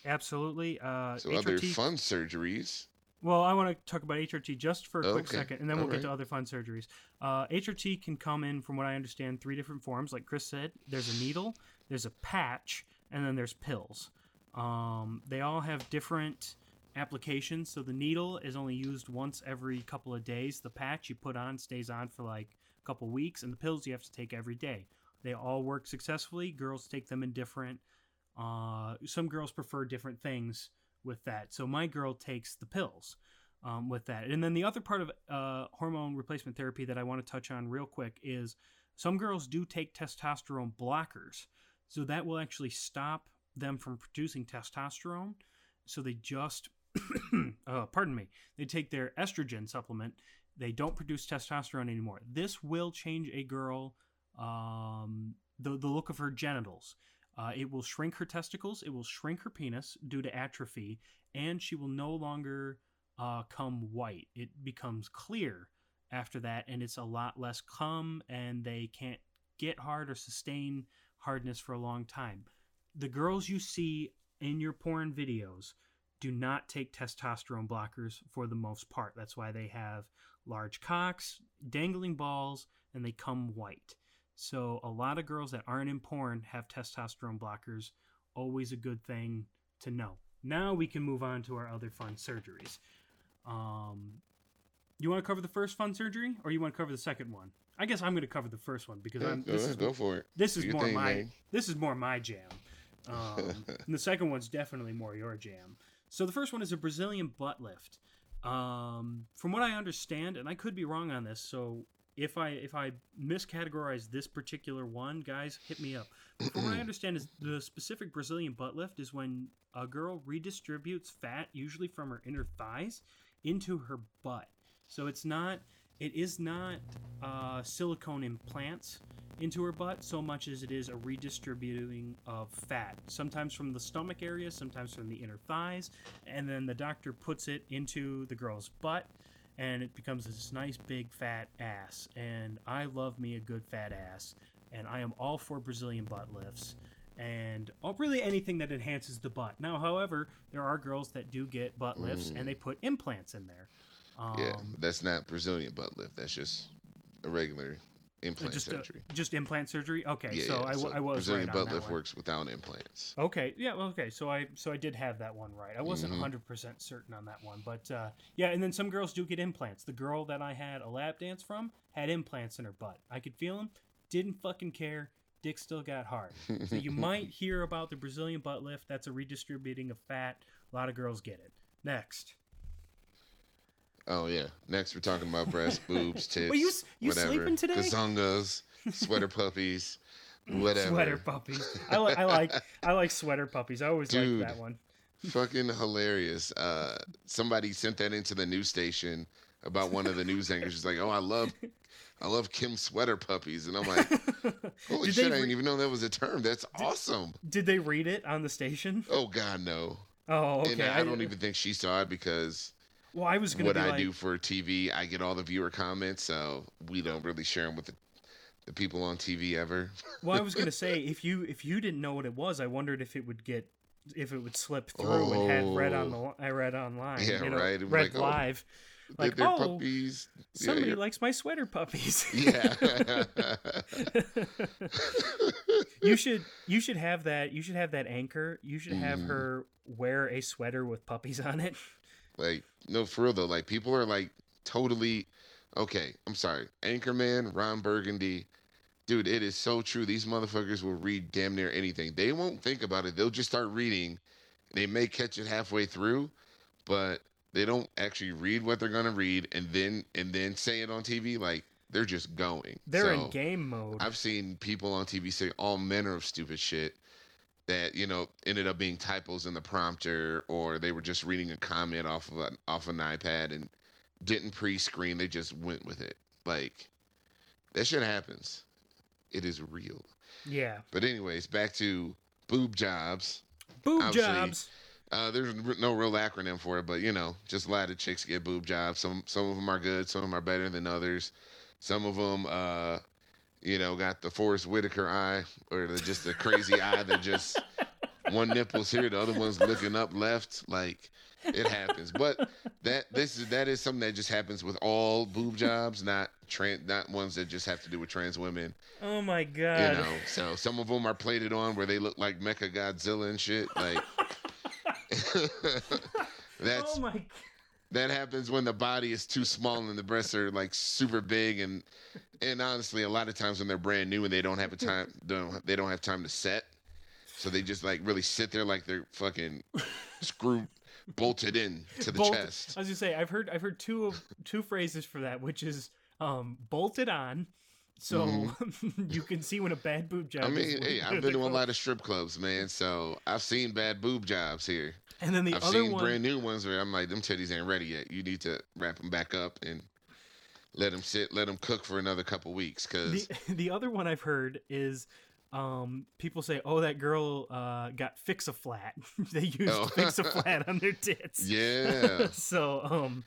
absolutely. Uh, So other fun surgeries. Well, I want to talk about HRT just for a quick Okay, second, and then we'll get alright. to other fun surgeries. Uh, HRT can come in, from what I understand, three different forms. Like Chris said, there's a needle, there's a patch, and then there's pills. Um, they all have different applications. So the needle is only used once every couple of days. The patch you put on stays on for like a couple weeks, and the pills you have to take every day. They all work successfully. Girls take them in different. Uh, some girls prefer different things with that. So my girl takes the pills um, with that. And then the other part of uh, hormone replacement therapy that I want to touch on real quick is some girls do take testosterone blockers. So that will actually stop them from producing testosterone. So they just, uh, pardon me, they take their estrogen supplement. They don't produce testosterone anymore. This will change a girl, um, the, the look of her genitals. Uh, it will shrink her testicles. It will shrink her penis due to atrophy, and she will no longer uh, come white. It becomes clear after that, and it's a lot less cum, and they can't get hard or sustain hardness for a long time. The girls you see in your porn videos do not take testosterone blockers for the most part. That's why they have large cocks, dangling balls, and they come white. So a lot of girls that aren't in porn have testosterone blockers. Always a good thing to know. Now we can move on to our other fun surgeries. Um, you want to cover the first fun surgery, or you want to cover the second one? I guess I'm going to cover the first one because Yeah, I'm. This is, go for it. this is more thing, my. man. This is more my jam. Um, and the second one's definitely more your jam. So the first one is a Brazilian butt lift. Um, from what I understand, and I could be wrong on this, so if I if I miscategorize this particular one, guys, hit me up. But what I understand, is the specific Brazilian butt lift is when a girl redistributes fat, usually from her inner thighs, into her butt. So it's not. It is not uh, silicone implants into her butt so much as it is a redistributing of fat. Sometimes from the stomach area, sometimes from the inner thighs, and then the doctor puts it into the girl's butt, and it becomes this nice big fat ass. And I love me a good fat ass, and I am all for Brazilian butt lifts. And really anything that enhances the butt. Now, however, there are girls that do get butt lifts and they put implants in there. Um, Yeah, that's not Brazilian butt lift. That's just a regular implant just, surgery. just implant surgery. Okay, yeah, so yeah. I, w- I was Brazilian right butt lift one. works without implants. Okay, yeah, well, okay. So I so I did have that one right. I wasn't Mhm. 100 percent certain on that one, but uh, yeah. And then some girls do get implants. The girl that I had a lap dance from had implants in her butt. I could feel them. Didn't fucking care. Dick still got hard. So you might hear about the Brazilian butt lift. That's a redistributing of fat. A lot of girls get it. Next. Oh yeah. Next we're talking about breasts, boobs, tits, Well, you you whatever. sleeping today? Gazungas, sweater puppies, whatever. Sweater puppies. I like I like I like sweater puppies. I always like that one. Fucking hilarious. Uh, somebody sent that into the news station about one of the news anchors. She's like, "Oh, I love, I love Kim sweater puppies," and I'm like, "Holy Did shit! they I didn't even know that was a term. That's awesome." Did they read it on the station? Oh God, no. Oh, okay. And I don't even think she saw it because Well, I was gonna what be I like, do for TV, I get all the viewer comments, so we don't really share them with the, the people on TV ever. well, I was gonna say if you if you didn't know what it was, I wondered if it would get if it would slip through and had read on the I read online. Oh. Yeah, you know, right. Read like, oh, live. They're- Like, they're oh, puppies. Somebody you're- likes my sweater puppies. Yeah. you should you should have that you should have that anchor. You should have Mhm. her wear a sweater with puppies on it. Like, no, for real though. Like, people are like totally okay. I'm sorry, Anchorman, Ron Burgundy, dude. It is so true. These motherfuckers will read damn near anything. They won't think about it. They'll just start reading. They may catch it halfway through, but they don't actually read what they're gonna read and then and then say it on TV. Like they're just going. They're So, in game mode. I've seen people on TV say all manner of stupid shit that you know ended up being typos in the prompter, or they were just reading a comment off of an off an iPad and didn't pre-screen. They just went with it. Like that shit happens. It is real. yeah. But anyways, back to boob jobs. Boob obviously, jobs. Uh, there's no real acronym for it, but you know, just a lot of chicks get boob jobs. Some some of them are good, some of them are better than others. Some of them, uh, you know, got the Forest Whitaker eye, or the, just the crazy eye that just one nipple's here, the other one's looking up left. Like it happens, but that this is that is something that just happens with all boob jobs, not trans, not ones that just have to do with trans women. Oh my god! You know, so some of them are plated on where they look like Mechagodzilla and shit. Like that's oh my that happens when the body is too small and the breasts are like super big and and honestly, a lot of times when they're brand new and they don't have a time don't they don't have time to set, so they just like really sit there like they're fucking screwed bolted in to the chest. I was gonna say I've heard I've heard two of two phrases for that, which is um bolted on, so you can see when a bad boob job. Mm-hmm. I is mean, hey, I've been to a lot of strip clubs, man. So I've seen bad boob jobs here. And then the I've other seen one, brand new ones where I'm like, them titties ain't ready yet. You need to wrap them back up and let them sit, let them cook for another couple weeks. Cause the the other one I've heard is. Um, people say, "Oh, that girl uh, got fix a flat." they used Oh. fix a flat on their tits. yeah, so, um,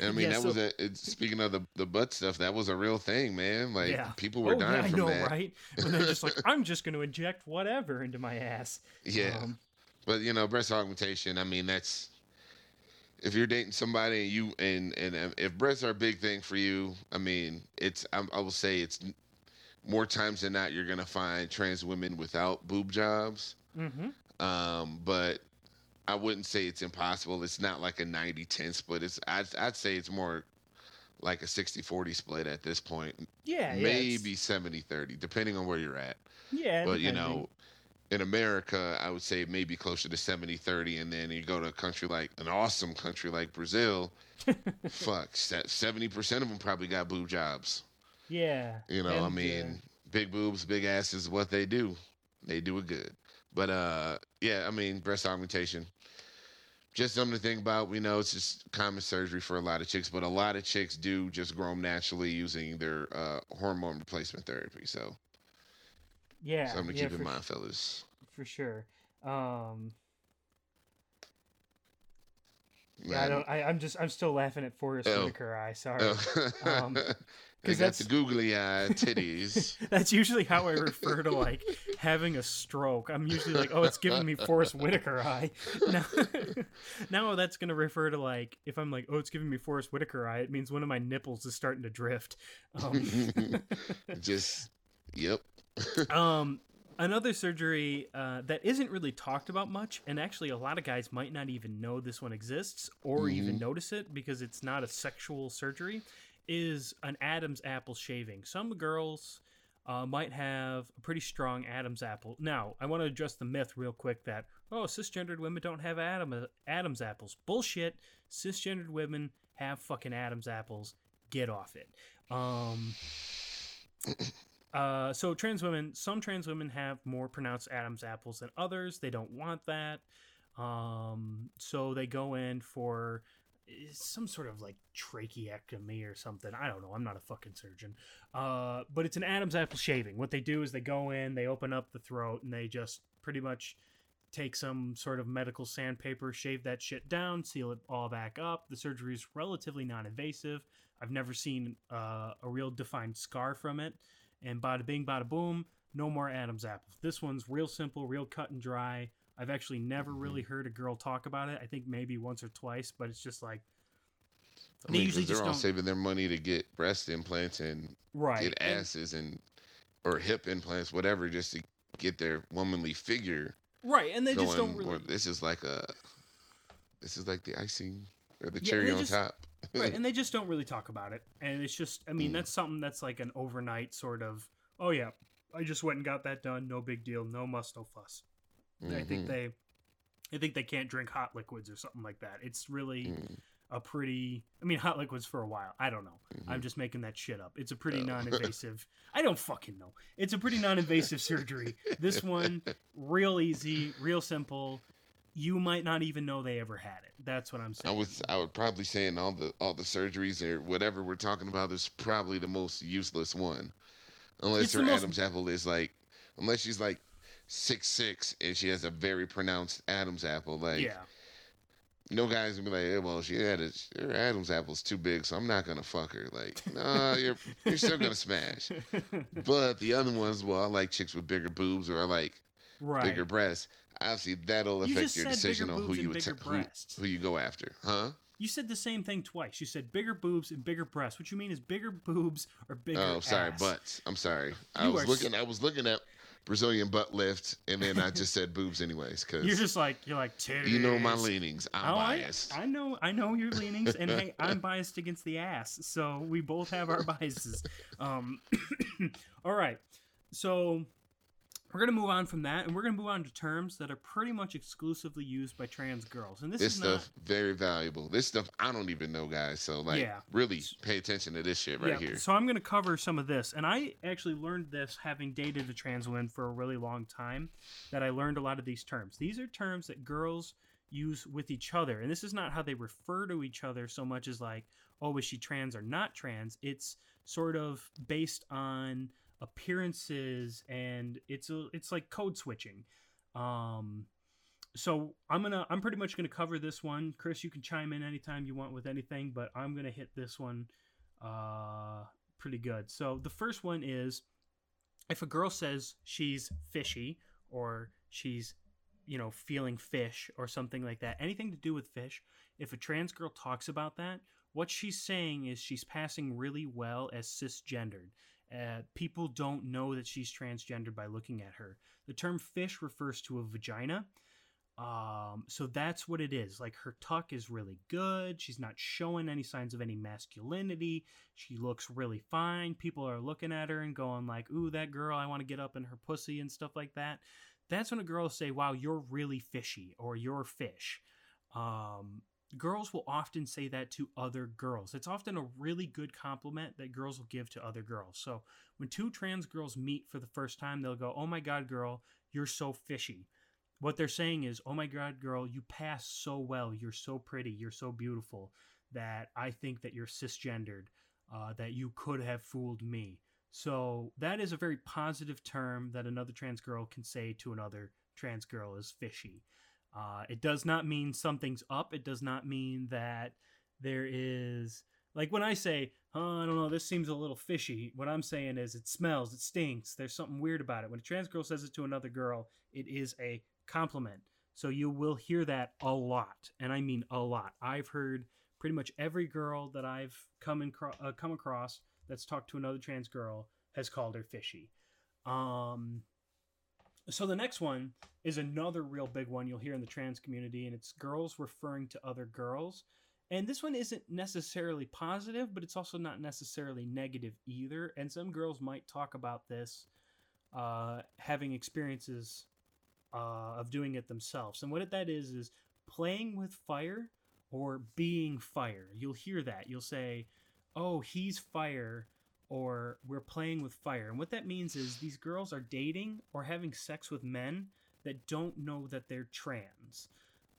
I mean yeah, that so- was a. Speaking of the the butt stuff, that was a real thing, man. Like yeah. people were oh, dying yeah, I from know, that. right? And they're just like, "I'm just going to inject whatever into my ass." Yeah, Um, but you know, breast augmentation. I mean, that's if you're dating somebody and you and and if breasts are a big thing for you, I mean, it's I, I will say it's more times than not you're gonna find trans women without boob jobs. mhm. Um, but I wouldn't say it's impossible. It's not like a 90-10 split. It's I'd, I'd say it's more like a 60-40 split at this point. Yeah, yeah, Maybe 70-30, depending on where you're at. Yeah, but you know, in America, I would say maybe closer to 70-30 and then you go to a country like an awesome country like Brazil, fuck, se- 70% of them probably got boob jobs. yeah, You know, I and, uh, mean, big boobs, big asses, what they do. They do it good. But uh yeah, I mean, breast augmentation. Just something to think about. We know it's just common surgery for a lot of chicks, but a lot of chicks do just grow naturally using their uh, hormone replacement therapy. So yeah, something to yeah, keep in mind, fellas. for sure. Um, yeah, I don't. I, I'm just. I'm still laughing at Forest Oh. Whitaker eye. Sorry. oh. Um, they 'cause got that's- the googly eye titties. That's usually how I refer to like having a stroke. I'm usually like, oh, it's giving me Forest Whitaker eye. Now, now that's gonna refer to like if I'm like, oh, it's giving me Forest Whitaker eye. It means one of my nipples is starting to drift. Um, just yep. um, another surgery uh, that isn't really talked about much, and actually a lot of guys might not even know this one exists or even Mhm. notice it because it's not a sexual surgery, is an Adam's apple shaving. Some girls uh, might have a pretty strong Adam's apple. Now, I want to address the myth real quick that oh, cisgendered women don't have Adam Adam's apples. Bullshit. Cisgendered women have fucking Adam's apples. Get off it. Um, uh, so trans women, some trans women have more pronounced Adam's apples than others. They don't want that. Um, so they go in for some sort of like tracheectomy or something. I don't know. I'm not a fucking surgeon. Uh, but it's an Adam's apple shaving. What they do is they go in, they open up the throat, and they just pretty much take some sort of medical sandpaper, shave that shit down, seal it all back up. The surgery is relatively non-invasive. I've never seen uh, a real defined scar from it. And bada bing, bada boom, no more Adam's apples. This one's real simple, real cut and dry. I've actually never really heard a girl talk about it. I think maybe once or twice, but it's just like I mean, 'cause they're all saving their money to get breast implants and right. get asses and or hip implants, whatever, just to get their womanly figure right, and they just don't really this is like a, this is like the icing or the Yeah, cherry on just- top. right, and they just don't really talk about it. And it's just, I mean, Mm. that's something that's like an overnight sort of. Oh yeah, I just went and got that done. No big deal. No muss, no fuss. I think Mhm. they, I think they can't drink hot liquids or something like that. It's really Mm. a pretty. I mean, hot liquids for a while. I don't know. I'm Mhm. just making that shit up. It's a pretty Oh. non-invasive. I don't fucking know. It's a pretty non-invasive surgery. This one, real easy, real simple. You might not even know they ever had it. That's what I'm saying. I would I would probably say in all the all the surgeries or whatever we're talking about is probably the most useless one, unless It's her most- Adam's apple is like, unless she's like six six and she has a very pronounced Adam's apple. Like, yeah. no guys would be like, hey, well, she had a, her Adam's apple's too big, so I'm not gonna fuck her. Like, nah, you're you're still gonna smash. But the other ones, well, I like chicks with bigger boobs or I like right. bigger breasts. Obviously, that'll affect just your decision on who you bigger who, who you go after, huh? You said the same thing twice. You said bigger boobs and bigger breasts. What you mean is bigger boobs or bigger Oh, sorry, ass. butts. I'm sorry. I You was are looking. I was looking at Brazilian butt lift, and then I just said boobs anyways, because You're just like you're like titties. you know my leanings. I'm Oh, I, biased. I know, I know your leanings, and hey, I'm biased against the ass, so we both have our biases. Um, all right, so we're gonna move on from that, and we're gonna move on to terms that are pretty much exclusively used by trans girls, and this, this is stuff very valuable. This stuff I don't even know, guys. So like, Yeah. really pay attention to this shit right yeah, here. So I'm gonna cover some of this, and I actually learned this having dated a trans woman for a really long time. That I learned a lot of these terms. These are terms that girls use with each other, and this is not how they refer to each other so much as like, oh, is she trans or not trans? It's sort of based on appearances and it's a, it's like code switching. Um so i'm gonna i'm pretty much gonna cover this one. Chris you can chime in anytime you want with anything but i'm gonna hit this one uh pretty good. So the first one is if a girl says she's fishy or she's you know feeling fish or something like that anything to do with fish if a trans girl talks about that what she's saying is she's passing really well as cisgendered uh, people don't know that she's transgendered by looking at her. The term fish refers to a vagina. Um, so that's what it is. Like her tuck is really good. She's not showing any signs of any masculinity. She looks really fine. People are looking at her and going like, "Ooh, that girl! I want to get up in her pussy and stuff like that." That's when a girl will say, "Wow, you're really fishy," or "You're fish." Um, girls will often say that to other girls. It's often a really good compliment that girls will give to other girls. So when two trans girls meet for the first time, they'll go, Oh my God, girl, you're so fishy. What they're saying is, Oh my God, girl, you pass so well. You're so pretty. You're so beautiful that I think that you're cisgendered, uh, that you could have fooled me. So that is a very positive term that another trans girl can say to another trans girl is fishy. Uh, it does not mean something's up. It does not mean that there is like when I say, oh, I don't know, this seems a little fishy. What I'm saying is it smells, it stinks. There's something weird about it. When a trans girl says it to another girl, it is a compliment. So you will hear that a lot, and I mean a lot. I've heard pretty much every girl that I've come in, uh, come across that's talked to another trans girl has called her fishy. Um, so the next one is another real big one you'll hear in the trans community, and it's girls referring to other girls. And this one isn't necessarily positive, but it's also not necessarily negative either. And some girls might talk about this uh, having experiences uh, of doing it themselves. And what that is is playing with fire or being fire. You'll hear that. You'll say, "Oh, he's fire." Or we're playing with fire. And what that means is these girls are dating or having sex with men that don't know that they're trans.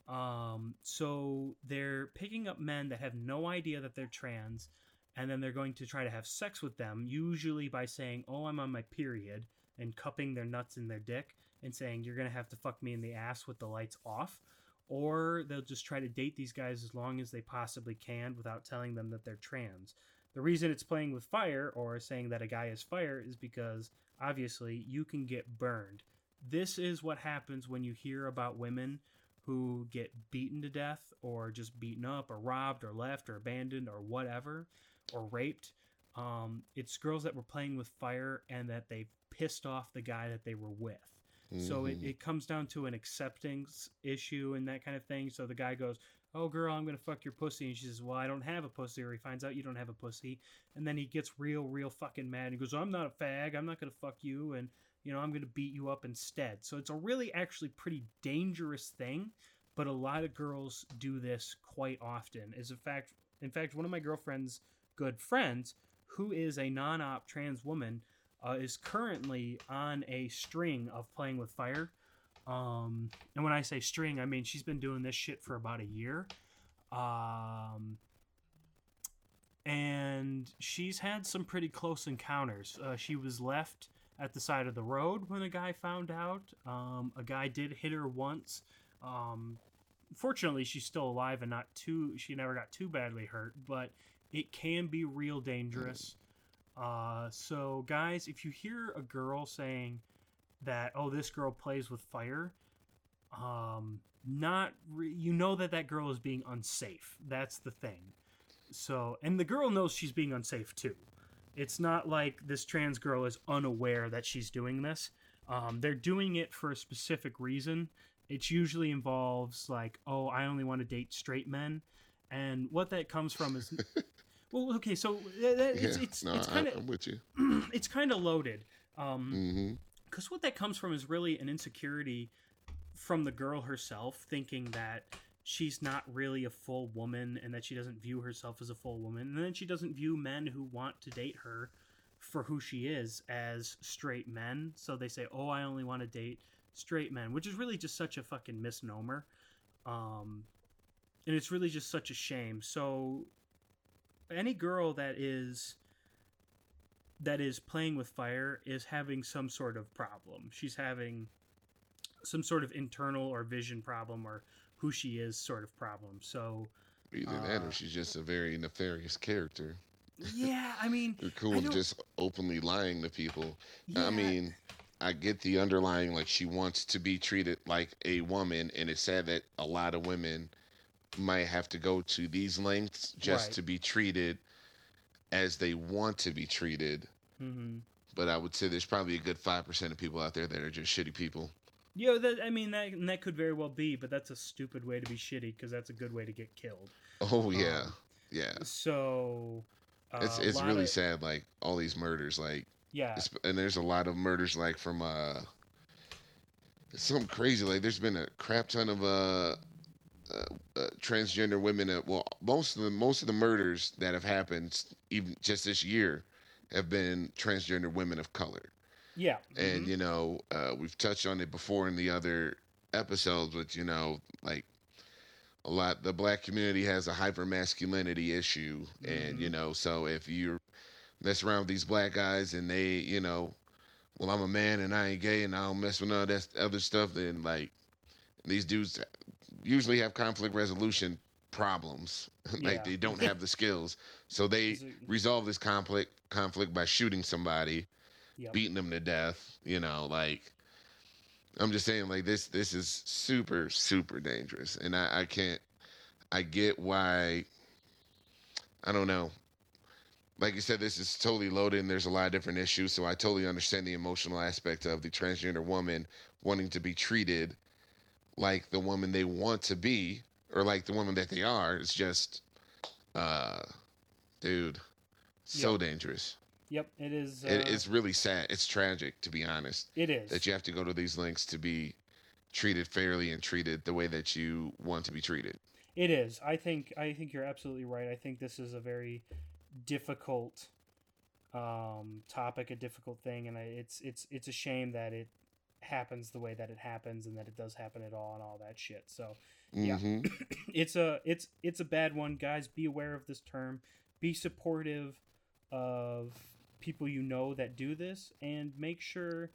Um, so they're picking up men that have no idea that they're trans, and then they're going to try to have sex with them, usually by saying, "Oh, I'm on my period," and cupping their nuts in their dick and saying, "You're gonna have to fuck me in the ass with the lights off." Or they'll just try to date these guys as long as they possibly can without telling them that they're trans. The reason it's playing with fire or saying that a guy is fire is because obviously you can get burned. This is what happens when you hear about women who get beaten to death or just beaten up or robbed or left or abandoned or whatever or raped. Um, it's girls that were playing with fire and that they pissed off the guy that they were with. So it, Mhm. it comes down to an acceptance issue and that kind of thing. So the guy goes, Oh, girl, I'm to fuck your pussy. And she says, Well, I don't have a pussy. Or he finds out you don't have a pussy. And then he gets real, real fucking mad. And goes, I'm not a fag. I'm not to fuck you. And, you know, I'm to beat you up instead. So it's a really actually pretty dangerous thing. But a lot of girls do this quite often. Is in fact, in fact, one of my girlfriend's good friends, who is a non-op trans woman, uh, is currently on a string of playing with fire. Um, and when I say string, I mean she's been doing this shit for about a year. Um, and she's had some pretty close encounters. Uh, she was left at the side of the road when a guy found out. Um, a guy did hit her once. Um, fortunately, she's still alive and not too. She never got too badly hurt, but it can be real dangerous. Uh, so, guys, if you hear a girl saying that, oh, this girl plays with fire, um, not re- you know that that girl is being unsafe. That's the thing. So, and the girl knows she's being unsafe too. It's not like this trans girl is unaware that she's doing this. Um, they're doing it for a specific reason. It usually involves like, oh, I only want to date straight men, and what that comes from is, well, okay, so that, that- it's yeah, it's, no, it's kind of I'm with you. it's kind of loaded. Um, hmm because what that comes from is really an insecurity from the girl herself thinking that she's not really a full woman and that she doesn't view herself as a full woman. And then she doesn't view men who want to date her for who she is as straight men. So they say oh i only want to date straight men which is really just such a fucking misnomer. Um and it's really just such a shame. So any girl that is that is playing with fire is having some sort of problem. She's having some sort of internal or vision problem or who she is sort of problem. So, Either that Uh, or she's just a very nefarious character. yeah, I mean, You're cool with just openly lying to people. yeah, I mean, I get the underlying like she wants to be treated like a woman, and it's sad that a lot of women might have to go to these lengths just Right. to be treated as they want to be treated. hmm But I would say there's probably a good five percent of people out there that are just shitty people. yeah, that I mean that that could very well be, but that's a stupid way to be shitty because that's a good way to get killed. Oh yeah, Um, yeah. So, uh, It's it's really of- sad. Like all these murders, like Yeah, and there's a lot of murders like from uh something crazy like there's been a crap ton of uh, uh, uh transgender women uh, well most of the most of the murders that have happened even just this year have been transgender women of color yeah, and mhm. you know uh we've touched on it before in the other episodes but you know like a lot the black community has a hyper masculinity issue and Mhm. you know so if you're mess around with these black guys and they you know well i'm a man and i ain't gay and i don't mess with none of that other stuff then like these dudes usually have conflict resolution problems. Like Yeah. they don't have the skills. So they resolve this conflict conflict by shooting somebody Yep. beating them to death you know like i'm just saying like this this is super super dangerous. And i i can't i get why i don't know. Like you said this is totally loaded and there's a lot of different issues. So i totally understand the emotional aspect of the transgender woman wanting to be treated like the woman they want to be or like the woman that they are it's just uh dude so Yep. dangerous Yep, it is. Uh, it, it's really sad. It's tragic, to be honest, it is. that you have to go to these links to be treated fairly and treated the way that you want to be treated. It is. I think. I think you're absolutely right. I think this is a very difficult um, topic, a difficult thing, and I, it's it's it's a shame that it happens the way that it happens, and that it does happen at all, and all that shit. So yeah, hmm it's a it's it's a bad one, guys. Be aware of this term. Be supportive of people you know that do this, and make sure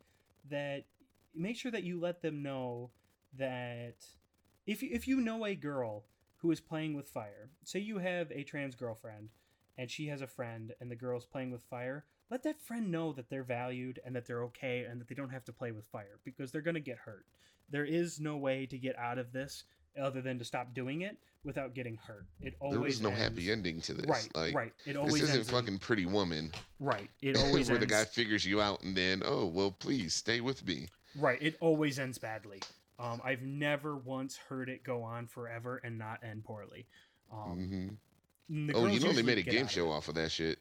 that make sure that you let them know that if you, if you know a girl who is playing with fire, say you have a trans girlfriend and she has a friend and the girl's playing with fire, let that friend know that they're valued and that they're okay and that they don't have to play with fire because they're going to get hurt. There is no way to get out of this other than to stop doing it without getting hurt. It always There was no ends- happy ending to this. Right, like, right. It always This isn't ends in- fucking Pretty Woman, right. It always where the guy figures you out and then, oh well, please stay with me. Right. It always ends badly. Um, I've never once heard it go on forever and not end poorly. Um, hmm Oh, you know they made a game of show it. off of that shit.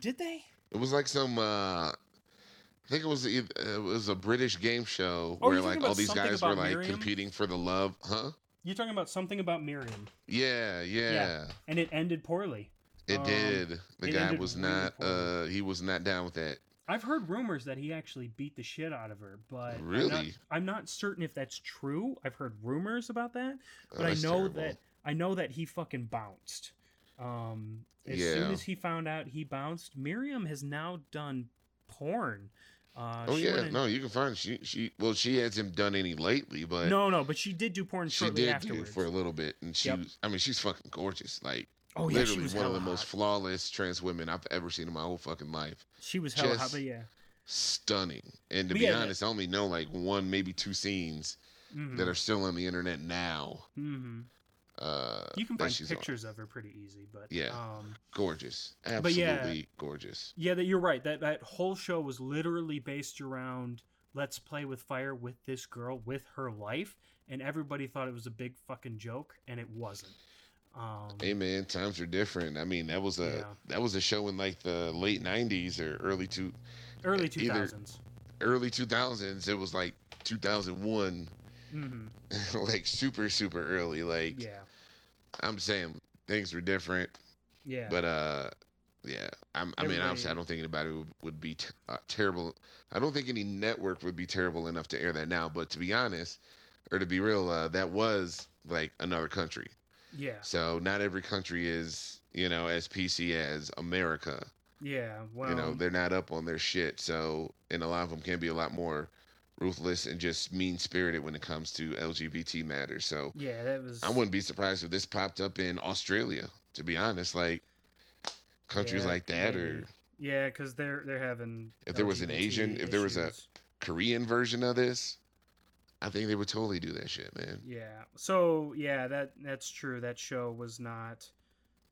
Did they? It was like some. uh I think it was it was a British game show Oh, where like all these guys were like Miriam? competing for the love, huh? You're talking about something about Miriam, Yeah, yeah. yeah. and it ended poorly. It Um, did. The it guy was really not. poorly. uh He was not down with that. I've heard rumors that he actually beat the shit out of her, but I'm not, Really? I'm not certain if that's true. I've heard rumors about that, Oh, but I know terrible. that I know that he fucking bounced. Um, as soon as he found out he bounced, Miriam has now done porn. Uh, Oh yeah, no, you can find she she. Well, she hasn't done any lately, but no, no, but she did do porn she shortly did afterwards. do for a little bit, and she. Yep. was I mean, she's fucking gorgeous. Like oh yeah, literally one of the most flawless trans women I've ever seen in my whole fucking life. She was hella hot, just- but yeah. Stunning. And to But be yeah, honest, I only know like one, maybe two scenes Mm-hmm. that are still on the internet now. hmm Uh, You can find she's on. pictures of her pretty easy, but Yeah. um, Gorgeous, But yeah. absolutely gorgeous. Yeah, that you're right. That that whole show was literally based around let's play with fire with this girl with her life, and everybody thought it was a big fucking joke, and it wasn't. Um, Hey man, times are different. I mean, that was a Yeah. that was a show in like the late '90s or early two early two either- early 2000s. It was like 2001, hmm like super super early. Like Yeah, I'm saying, things were different. yeah. But uh, yeah, I'm, I mean, obviously, I don't think anybody would, would be t- uh, terrible. I don't think any network would be terrible enough to air that now. But to be honest, or to be real, uh, that was like another country. yeah, So not every country is, you know, as PC as America. yeah. Well, you know, they're not up on their shit. So, and a lot of them can be a lot more ruthless and just mean spirited when it comes to LGBT matters. So yeah, that was. I wouldn't be surprised if this popped up in Australia. To be honest, like countries Yeah, like that, or. Yeah, because they're they're having. If there was an LGBT Asian- if there was a- Korean version of this, I think they would totally do that shit, man. Yeah. So yeah, that that's true. That show was not.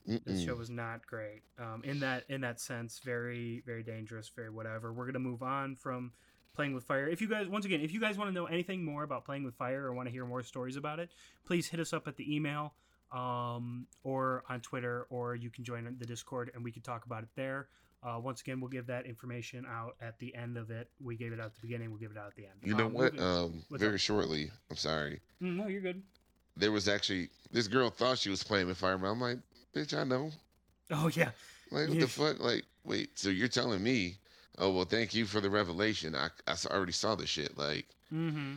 This show was not great. Um, in that in that sense, very very dangerous, very whatever. We're gonna move on from playing with fire. If you guys once again, if you guys want to know anything more about playing with fire or want to hear more stories about it, please hit us up at the email um, or on Twitter, or you can join the Discord and we can talk about it there. Uh, once again, we'll give that information out at the end of it. We gave it out at the beginning. We'll give it out at the end. You know Um, what? Um, very up? shortly. I'm sorry. Mm, no, you're good. There was actually this girl thought she was playing with fire, but I'm like, bitch, I know. Oh yeah. Like, what the fuck? Like, wait, so you're telling me? Oh well, thank you for the revelation. i, I already saw the shit. Like, Mm-hmm.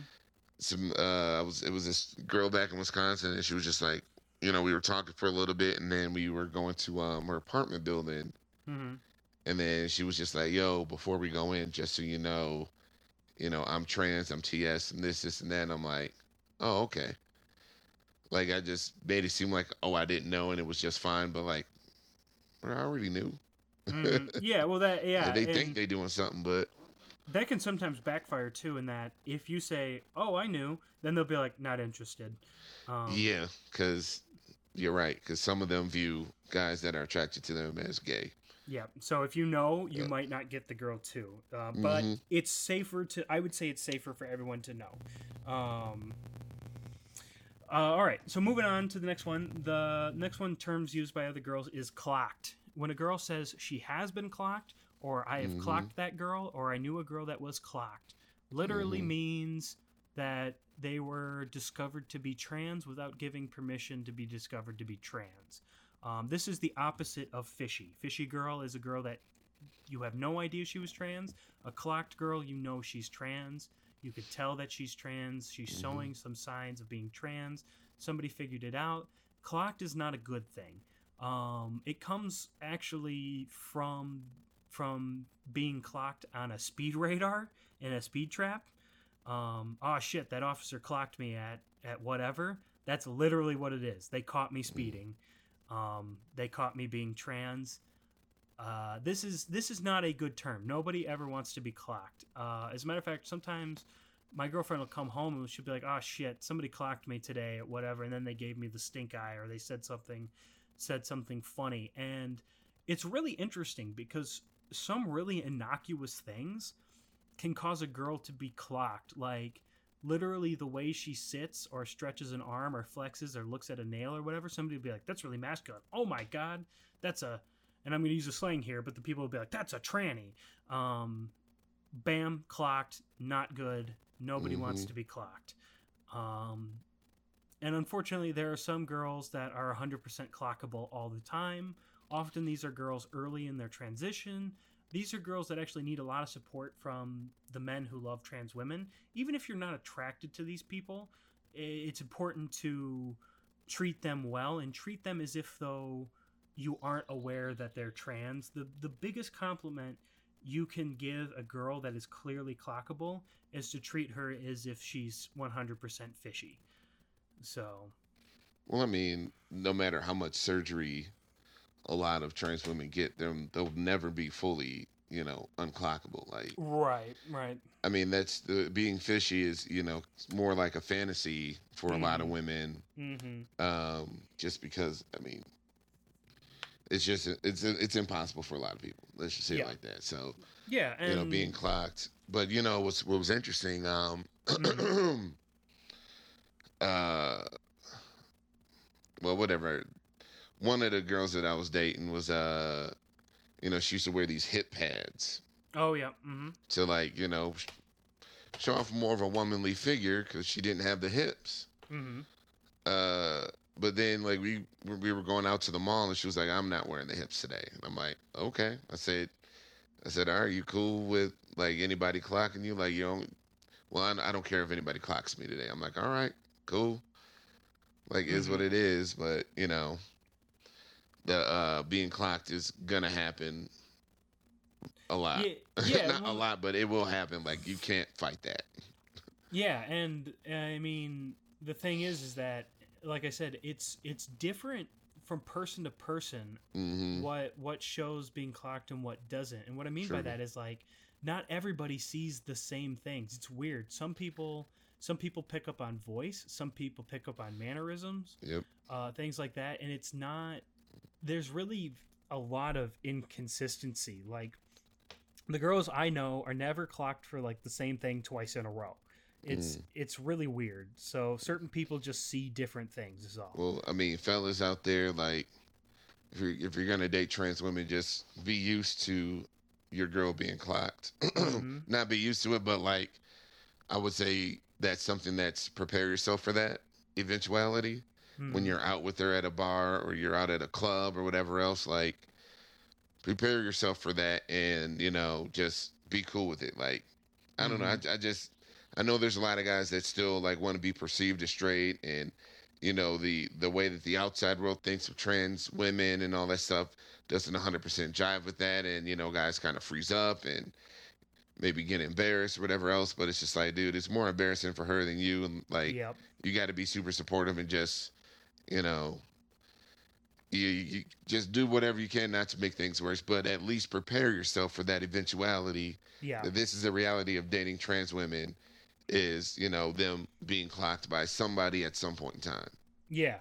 some uh, I was it was this girl back in Wisconsin, and she was just like, you know, we were talking for a little bit, and then we were going to um her apartment building, Mm-hmm. and then she was just like, yo, before we go in, just so you know, you know, I'm trans, I'm TS, and this, this, and that. And I'm like, oh, okay. Like I just made it seem like, oh, I didn't know, and it was just fine. But like, I already knew. Mhm. Yeah. Well, that yeah. Like, they think they're doing something, but that can sometimes backfire too in that if you say oh i knew then they'll be like not interested um, yeah, because you're right. Because some of them view guys that are attracted to them as gay. yeah so if you know you Yeah. might not get the girl too uh, but Mhm. it's safer to i would say it's safer for everyone to know um, uh, all right so moving on to the next one the next one terms used by other girls is clocked when a girl says she has been clocked or i have Mhm. clocked that girl or i knew a girl that was clocked literally Mhm. means that they were discovered to be trans without giving permission to be discovered to be trans. Um, this is the opposite of fishy. Fishy girl is a girl that you have no idea she was trans. A clocked girl, you know she's trans. You could tell that she's trans. She's Mhm. showing some signs of being trans. Somebody figured it out. Clocked is not a good thing. Um, it comes actually from from being clocked on a speed radar in a speed trap. Um, oh shit, that officer clocked me at at whatever. That's literally what it is. They caught me speeding. Um, they caught me being trans. Uh, this is this is not a good term. Nobody ever wants to be clocked. Uh, as a matter of fact, sometimes my girlfriend will come home and she'll be like, "Oh shit, somebody clocked me today, or whatever," and then they gave me the stink eye, or they said something said something funny, and it's really interesting because some really innocuous things can cause a girl to be clocked, like literally the way she sits or stretches an arm or flexes or looks at a nail or whatever. Somebody would be like, "That's really masculine." Oh my god, that's a and I'm going to use a slang here, but the people would be like, "That's a tranny." Um, bam, clocked, not good. Nobody wants Mhm. to be clocked. Um, and unfortunately, there are some girls that are 100% clockable all the time. Often, these are girls early in their transition. These are girls that actually need a lot of support from the men who love trans women. Even if you're not attracted to these people, it's important to treat them well and treat them as if though you aren't aware that they're trans. The the biggest compliment you can give a girl that is clearly clockable is to treat her as if she's 100% fishy. So, Well, I mean, no matter how much surgery a lot of trans women get, them they'll never be fully, you know, unclockable. Like, right, right. I mean, that's the being fishy is, you know, more like a fantasy for a lot of Mhm. women. Mhm. Um, just because, I mean, it's just it's it's impossible for a lot of people. Let's just say Yeah. it like that. So, Yeah, and you know, being clocked. But you know, what's what was interesting? Um, Mhm. uh, well, whatever. One of the girls that I was dating was uh, you know, she used to wear these hip pads Oh yeah. Mm-hmm. to like, you know, sh- show off more of a womanly figure because she didn't have the hips. Mm-hmm. Uh, but then like we we were going out to the mall and she was like, I'm not wearing the hips today. And I'm like, okay. I said, I said, are you cool with like anybody clocking you? Like you don't. Well, I don't care if anybody clocks me today. I'm like, all right, cool. Like is what it is, but you know, the uh being clocked is gonna happen a lot. Yeah, yeah, not a lot, but it will happen. Like you can't fight that. Yeah, and uh, I mean the thing is, is that like I said, it's it's different from person to person hmm what what shows being clocked and what doesn't. And what I mean by that is like not everybody sees the same things. It's weird. Some people some people pick up on voice, some people pick up on mannerisms, Yep. uh, things like that, and it's not. There's really a lot of inconsistency. Like the girls I know are never clocked for like the same thing twice in a row. It's it's really weird. So certain people just see different things. Is all. Well, I mean, fellas out there, like, if you're if you're gonna date trans women, just be used to your girl being clocked. Mhm. Not be used to it, but like, I would say that's something that's prepare yourself for that eventuality when Mhm. you're out with her at a bar or you're out at a club or whatever else. Like, prepare yourself for that, and you know, just be cool with it. Like, I don't know. I, I just I know there's a lot of guys that still like want to be perceived as straight and you know the the way that the outside world thinks of trans women and all that stuff doesn't 100% jive with that and you know guys kind of freeze up and maybe get embarrassed or whatever else but it's just like dude it's more embarrassing for her than you and like Yep. you got to be super supportive and just you know you, you just do whatever you can not to make things worse but at least prepare yourself for that eventuality Yeah. that this is a reality of dating trans women is you know them being clocked by somebody at some point in time Yeah,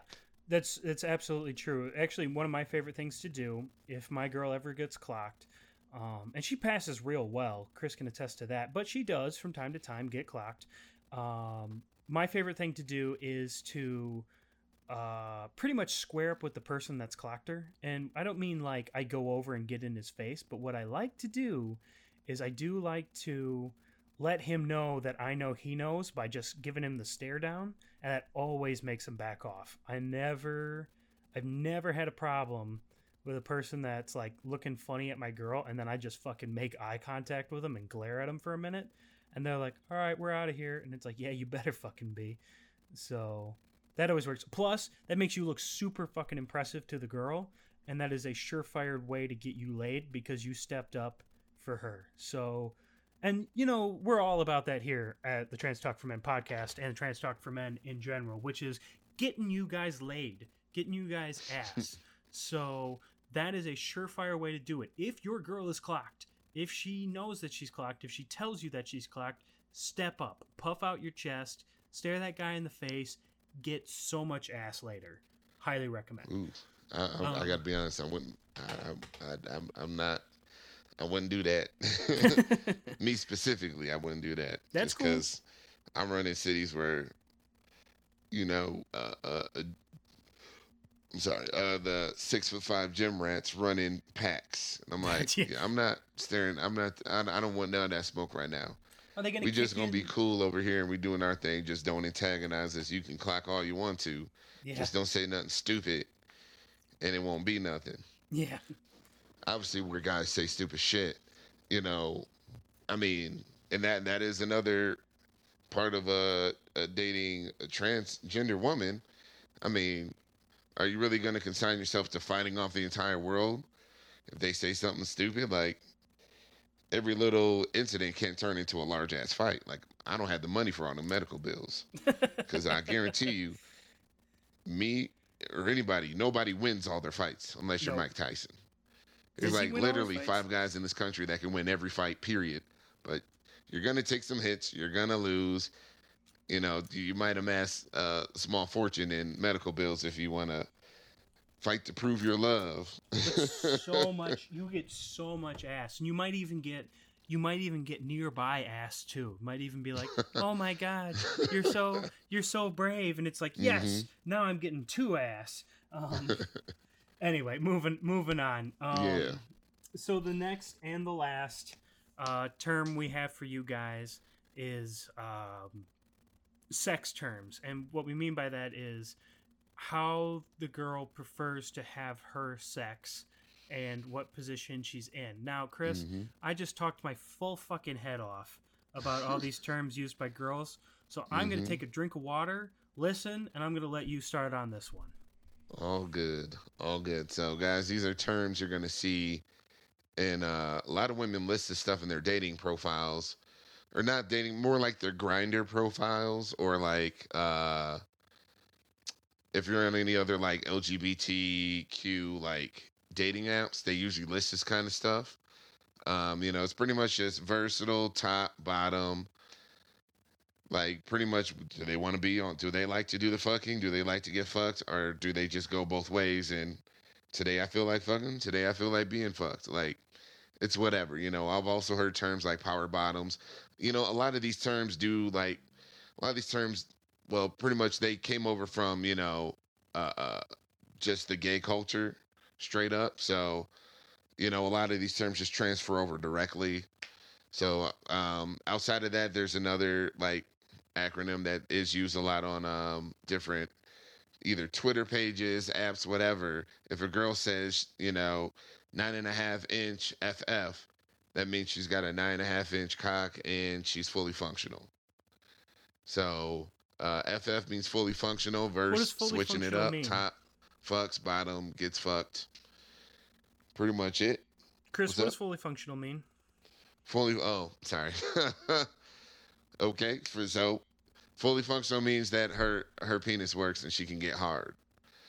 that's that's absolutely true. Actually, one of my favorite things to do if my girl ever gets clocked, um, and she passes real well. Chris can attest to that, but she does from time to time get clocked. Um, my favorite thing to do is to uh, pretty much square up with the person that's clocked her, and I don't mean like I go over and get in his face, but what I like to do is I do like to let him know that I know he knows by just giving him the stare down, and that always makes him back off. I never, I've never had a problem with a person that's like looking funny at my girl, and then I just fucking make eye contact with them and glare at them for a minute, and they're like, "All right, we're out of here," and it's like, "Yeah, you better fucking be." So that always works. Plus, that makes you look super fucking impressive to the girl, and that is a surefire way to get you laid because you stepped up for her. So and you know, we're all about that here at the Trans Talk for Men podcast and Trans Talk for Men in general, which is getting you guys laid, getting you guys ass. so that is a surefire way to do it. If your girl is clocked, if she knows that she's clocked, if she tells you that she's clocked, step up, puff out your chest, stare that guy in the face, get so much ass later. Highly recommend. Ooh, I, I, Um, I got to be honest. I wouldn't. I, I, I'm, I'm not. I wouldn't do that. Me specifically, I wouldn't do that. That's cool. because I'm running cities where, you know, uh, uh, uh, I'm sorry, uh, the six foot five gym rats running packs. And I'm like, Yeah. yeah, I'm not staring. I'm not. I, I don't want none of that smoke right now. Are they gonna? We just gonna be cool over here and we doing our thing. Just don't antagonize us. You can clock all you want to. Yeah. Just don't say nothing stupid, and it won't be nothing yeah. obviously where guys say stupid shit, you know, I mean, and that that is another part of a, a dating a transgender woman. I mean, are you really going to consign yourself to fighting off the entire world if they say something stupid? Like every little incident can turn into a large ass fight. Like I don't have the money for all the medical bills because I guarantee you, me or anybody, nobody wins all their fights unless you're No. Mike Tyson. There's he like win all the literally five guys in this country that can win every fight, period. But you're gonna take some hits, you're gonna lose. You know, you might amass a small fortune in medical bills if you wanna fight to prove your love. so much you get so much ass and you might even get you might even get nearby ass too might even be like oh my god you're so you're so brave and it's like yes Mhm. now i'm getting two ass um anyway moving moving on um, Yeah. so the next and the last uh term we have for you guys is um sex terms and what we mean by that is how the girl prefers to have her sex and what position she's in. Now, Chris, Mhm. I just talked my full fucking head off about all these terms used by girls. So I'm going Mhm. to take a drink of water, listen, and I'm going to let you start on this one. All good. All good. So, guys, these are terms you're going to see. And uh, a lot of women list this stuff in their dating profiles, or not dating, more like their Grindr profiles, or like uh, if you're on any other like LGBTQ like dating apps, they usually list this kind of stuff. Um, you know, it's pretty much just versatile, top, bottom. Like pretty much, do they want to be on? Do they like to do the fucking? Do they like to get fucked, or do they just go both ways? And today I feel like fucking. Today I feel like being fucked. Like it's whatever. You know, I've also heard terms like power bottoms. You know, a lot of these terms do like a lot of these terms. Well, pretty much they came over from you know, uh, uh just the gay culture, straight up. So, you know, a lot of these terms just transfer over directly. So, um, outside of that, there's another like acronym that is used a lot on um, different either Twitter pages, apps, whatever. If a girl says, you know, nine and a half inch FF, that means she's got a nine and a half inch cock and she's fully functional. So, uh, FF means fully functional versus fully switching it up. mean? Top fucks, bottom gets fucked. Pretty much it. Chris, What's what up? does fully functional mean? Fully. Oh, sorry. okay. For so, fully functional means that her her penis works and she can get hard.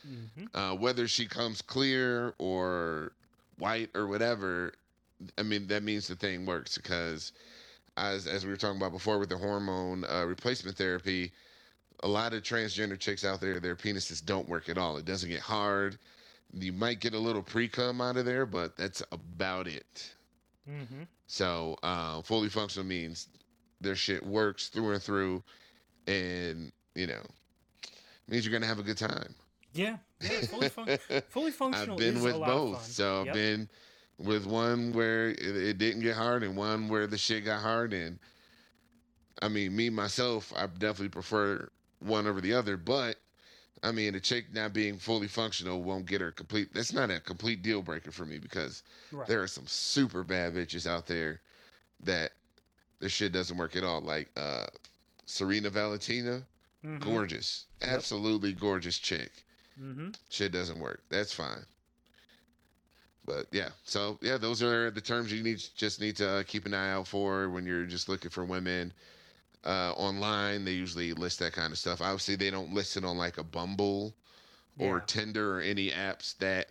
hmm Uh, whether she comes clear or white or whatever, I mean that means the thing works because, as as we were talking about before with the hormone uh, replacement therapy, a lot of transgender chicks out there, their penises don't work at all. It doesn't get hard. You might get a little pre cum out of there, but that's about it. hmm So uh, fully functional means their shit works through and through, and you know, means you're gonna have a good time. Yeah, yeah. Fully, fun- fully functional. I've been with both, so I've been with one where it, it didn't get hard, and one where the shit got hard, and I mean, me myself, I definitely prefer one over the other, but I mean, a chick not being fully functional won't get her complete. That's not a complete deal breaker for me because Right. there are some super bad bitches out there that this shit doesn't work at all. Like uh Sarina Valentina, Mhm. gorgeous, Yep. absolutely gorgeous chick. Mhm. Shit doesn't work. That's fine. But yeah, so yeah, those are the terms you need just need to keep an eye out for when you're just looking for women uh, online. They usually list that kind of stuff. Obviously, they don't list it on like a Bumble or Yeah. Tinder or any apps that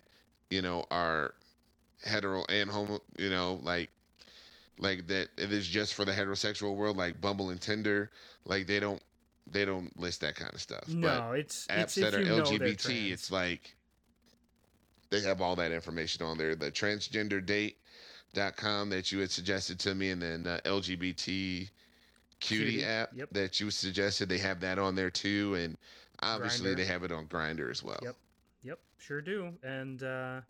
you know are hetero and homo. You know, like like that it is just for the heterosexual world, like Bumble and Tinder. Like they don't they don't list that kind of stuff. But No, it's apps it's that are LGBT, it's like they have all that information on there. The transgenderdate.com that you had suggested to me, and then uh, LGBT cutie Cutie, app yep. that you suggested, they have that on there too. And obviously, Grindr. they have it on Grindr as well. Yep. Yep, sure do. And uh,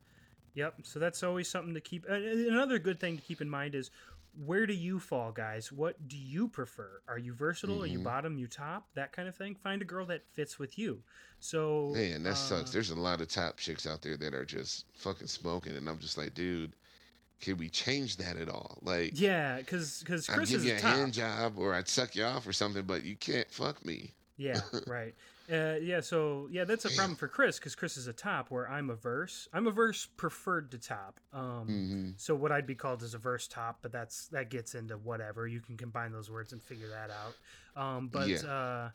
yep, so that's always something to keep. Uh, another good thing to keep in mind is where do you fall, guys? What do you prefer? Are you versatile? Are you Mhm. bottom? You top? That kind of thing. Find a girl that fits with you. So Man, that sucks. uh, There's a lot of top chicks out there that are just fucking smoking, and I'm just like, dude, can we change that at all? Like, yeah, because because I'd Chris give is you a a top. hand job or I'd suck you off or something, but you can't fuck me. Yeah, right. Uh, yeah, so yeah, that's a problem for Chris because Chris is a top where I'm a verse. I'm a verse preferred to top. Um, hmm So what I'd be called is a verse top, but that's that gets into whatever. You can combine those words and figure that out. Um, but Yeah. uh,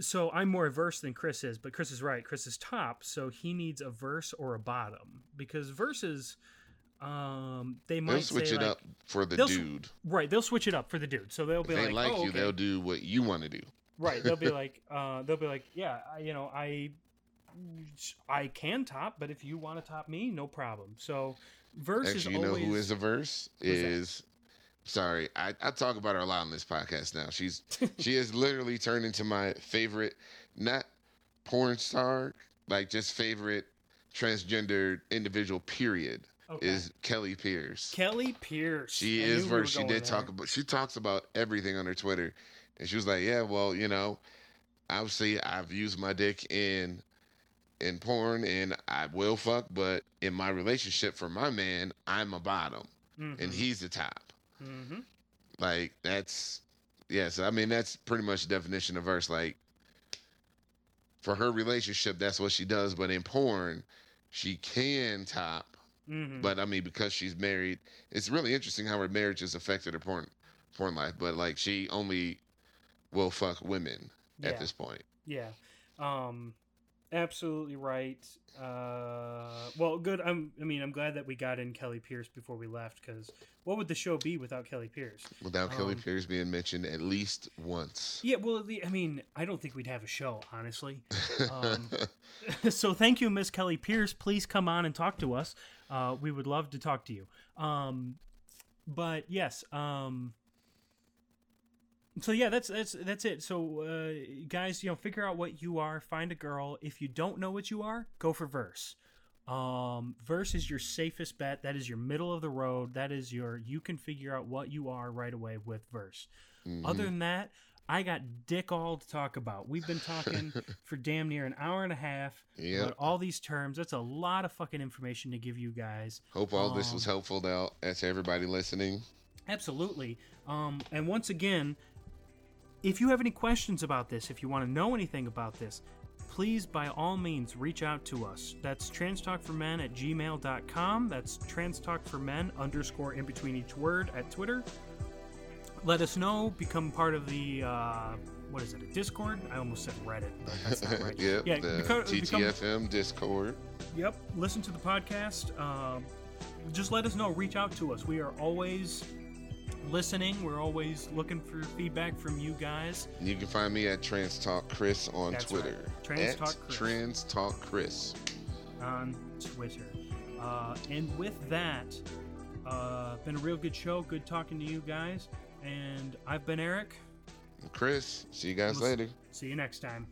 so I'm more verse than Chris is, but Chris is right. Chris is top, so he needs a verse or a bottom because verses, um, they might They'll switch say it like, up for the dude. Right, they'll switch it up for the dude. So they'll If be they like, like oh, you, okay. they'll do what you want to do. Right, they'll be like, uh, they'll be like, yeah, I- you know, I, I can top, but if you want to top me, no problem. So, verse Actually, is you know always who is a verse? Who's that? Is sorry, I, I talk about her a lot on this podcast now. She's she has literally turned into my favorite, not porn star, like just favorite transgender individual. Period. Okay. Is Kelly Pierce. Kelly Pierce. She I is verse. She did talk about. She talks about everything on her Twitter, and she was like, "Yeah, well, you know, obviously I've used my dick in in porn, and I will fuck, but in my relationship for my man, I'm a bottom, and Mhm, he's the top. mhm. Like that's yeah. So I mean, that's pretty much the definition of verse. Like for her relationship, that's what she does, but in porn, she can top." Mhm. But I mean, because she's married, it's really interesting how her marriage has affected her porn porn life. But like, she only will fuck women yeah, at this point. yeah, um, absolutely right. Uh, well, good. I'm. I mean, I'm glad that we got in Kelly Pierce before we left because what would the show be without Kelly Pierce? Without Kelly Um, Pierce being mentioned at least once. Yeah, well, I mean, I don't think we'd have a show, honestly. Um, so thank you, Miss Kelly Pierce. Please come on and talk to us. Uh, we would love to talk to you. Um, but yes, um, so yeah, that's that's that's it. So uh, guys, you know, figure out what you are. Find a girl. If you don't know what you are, go for verse. Um, verse is your safest bet. That is your middle of the road. That is your you can figure out what you are right away with verse. Mhm. Other than that, I got dick all to talk about. We've been talking for damn near an hour and a half Yep. about all these terms. That's a lot of fucking information to give you guys. Hope all this was um, helpful to, to everybody listening. Absolutely. Um, and once again, if you have any questions about this, if you want to know anything about this, please by all means reach out to us. That's transtalkformen at gmail.com. That's transtalkformen underscore in between each word at Twitter. Let us know. Become part of the, uh, what is it, a Discord? I almost said Reddit, but that's not right. yep. Yeah, the beco- become- TTFM Discord. Yep. Listen to the podcast. Um, just let us know. Reach out to us. We are always listening. We're always looking for feedback from you guys. You can find me at Trans Talk Chris on That's Twitter. right. Trans at Talk Chris. Trans Talk Chris. on Twitter. Uh, and with that, uh, been a real good show. Good talking to you guys. And I've been Eric. Chris, see you guys We'll later. See you next time.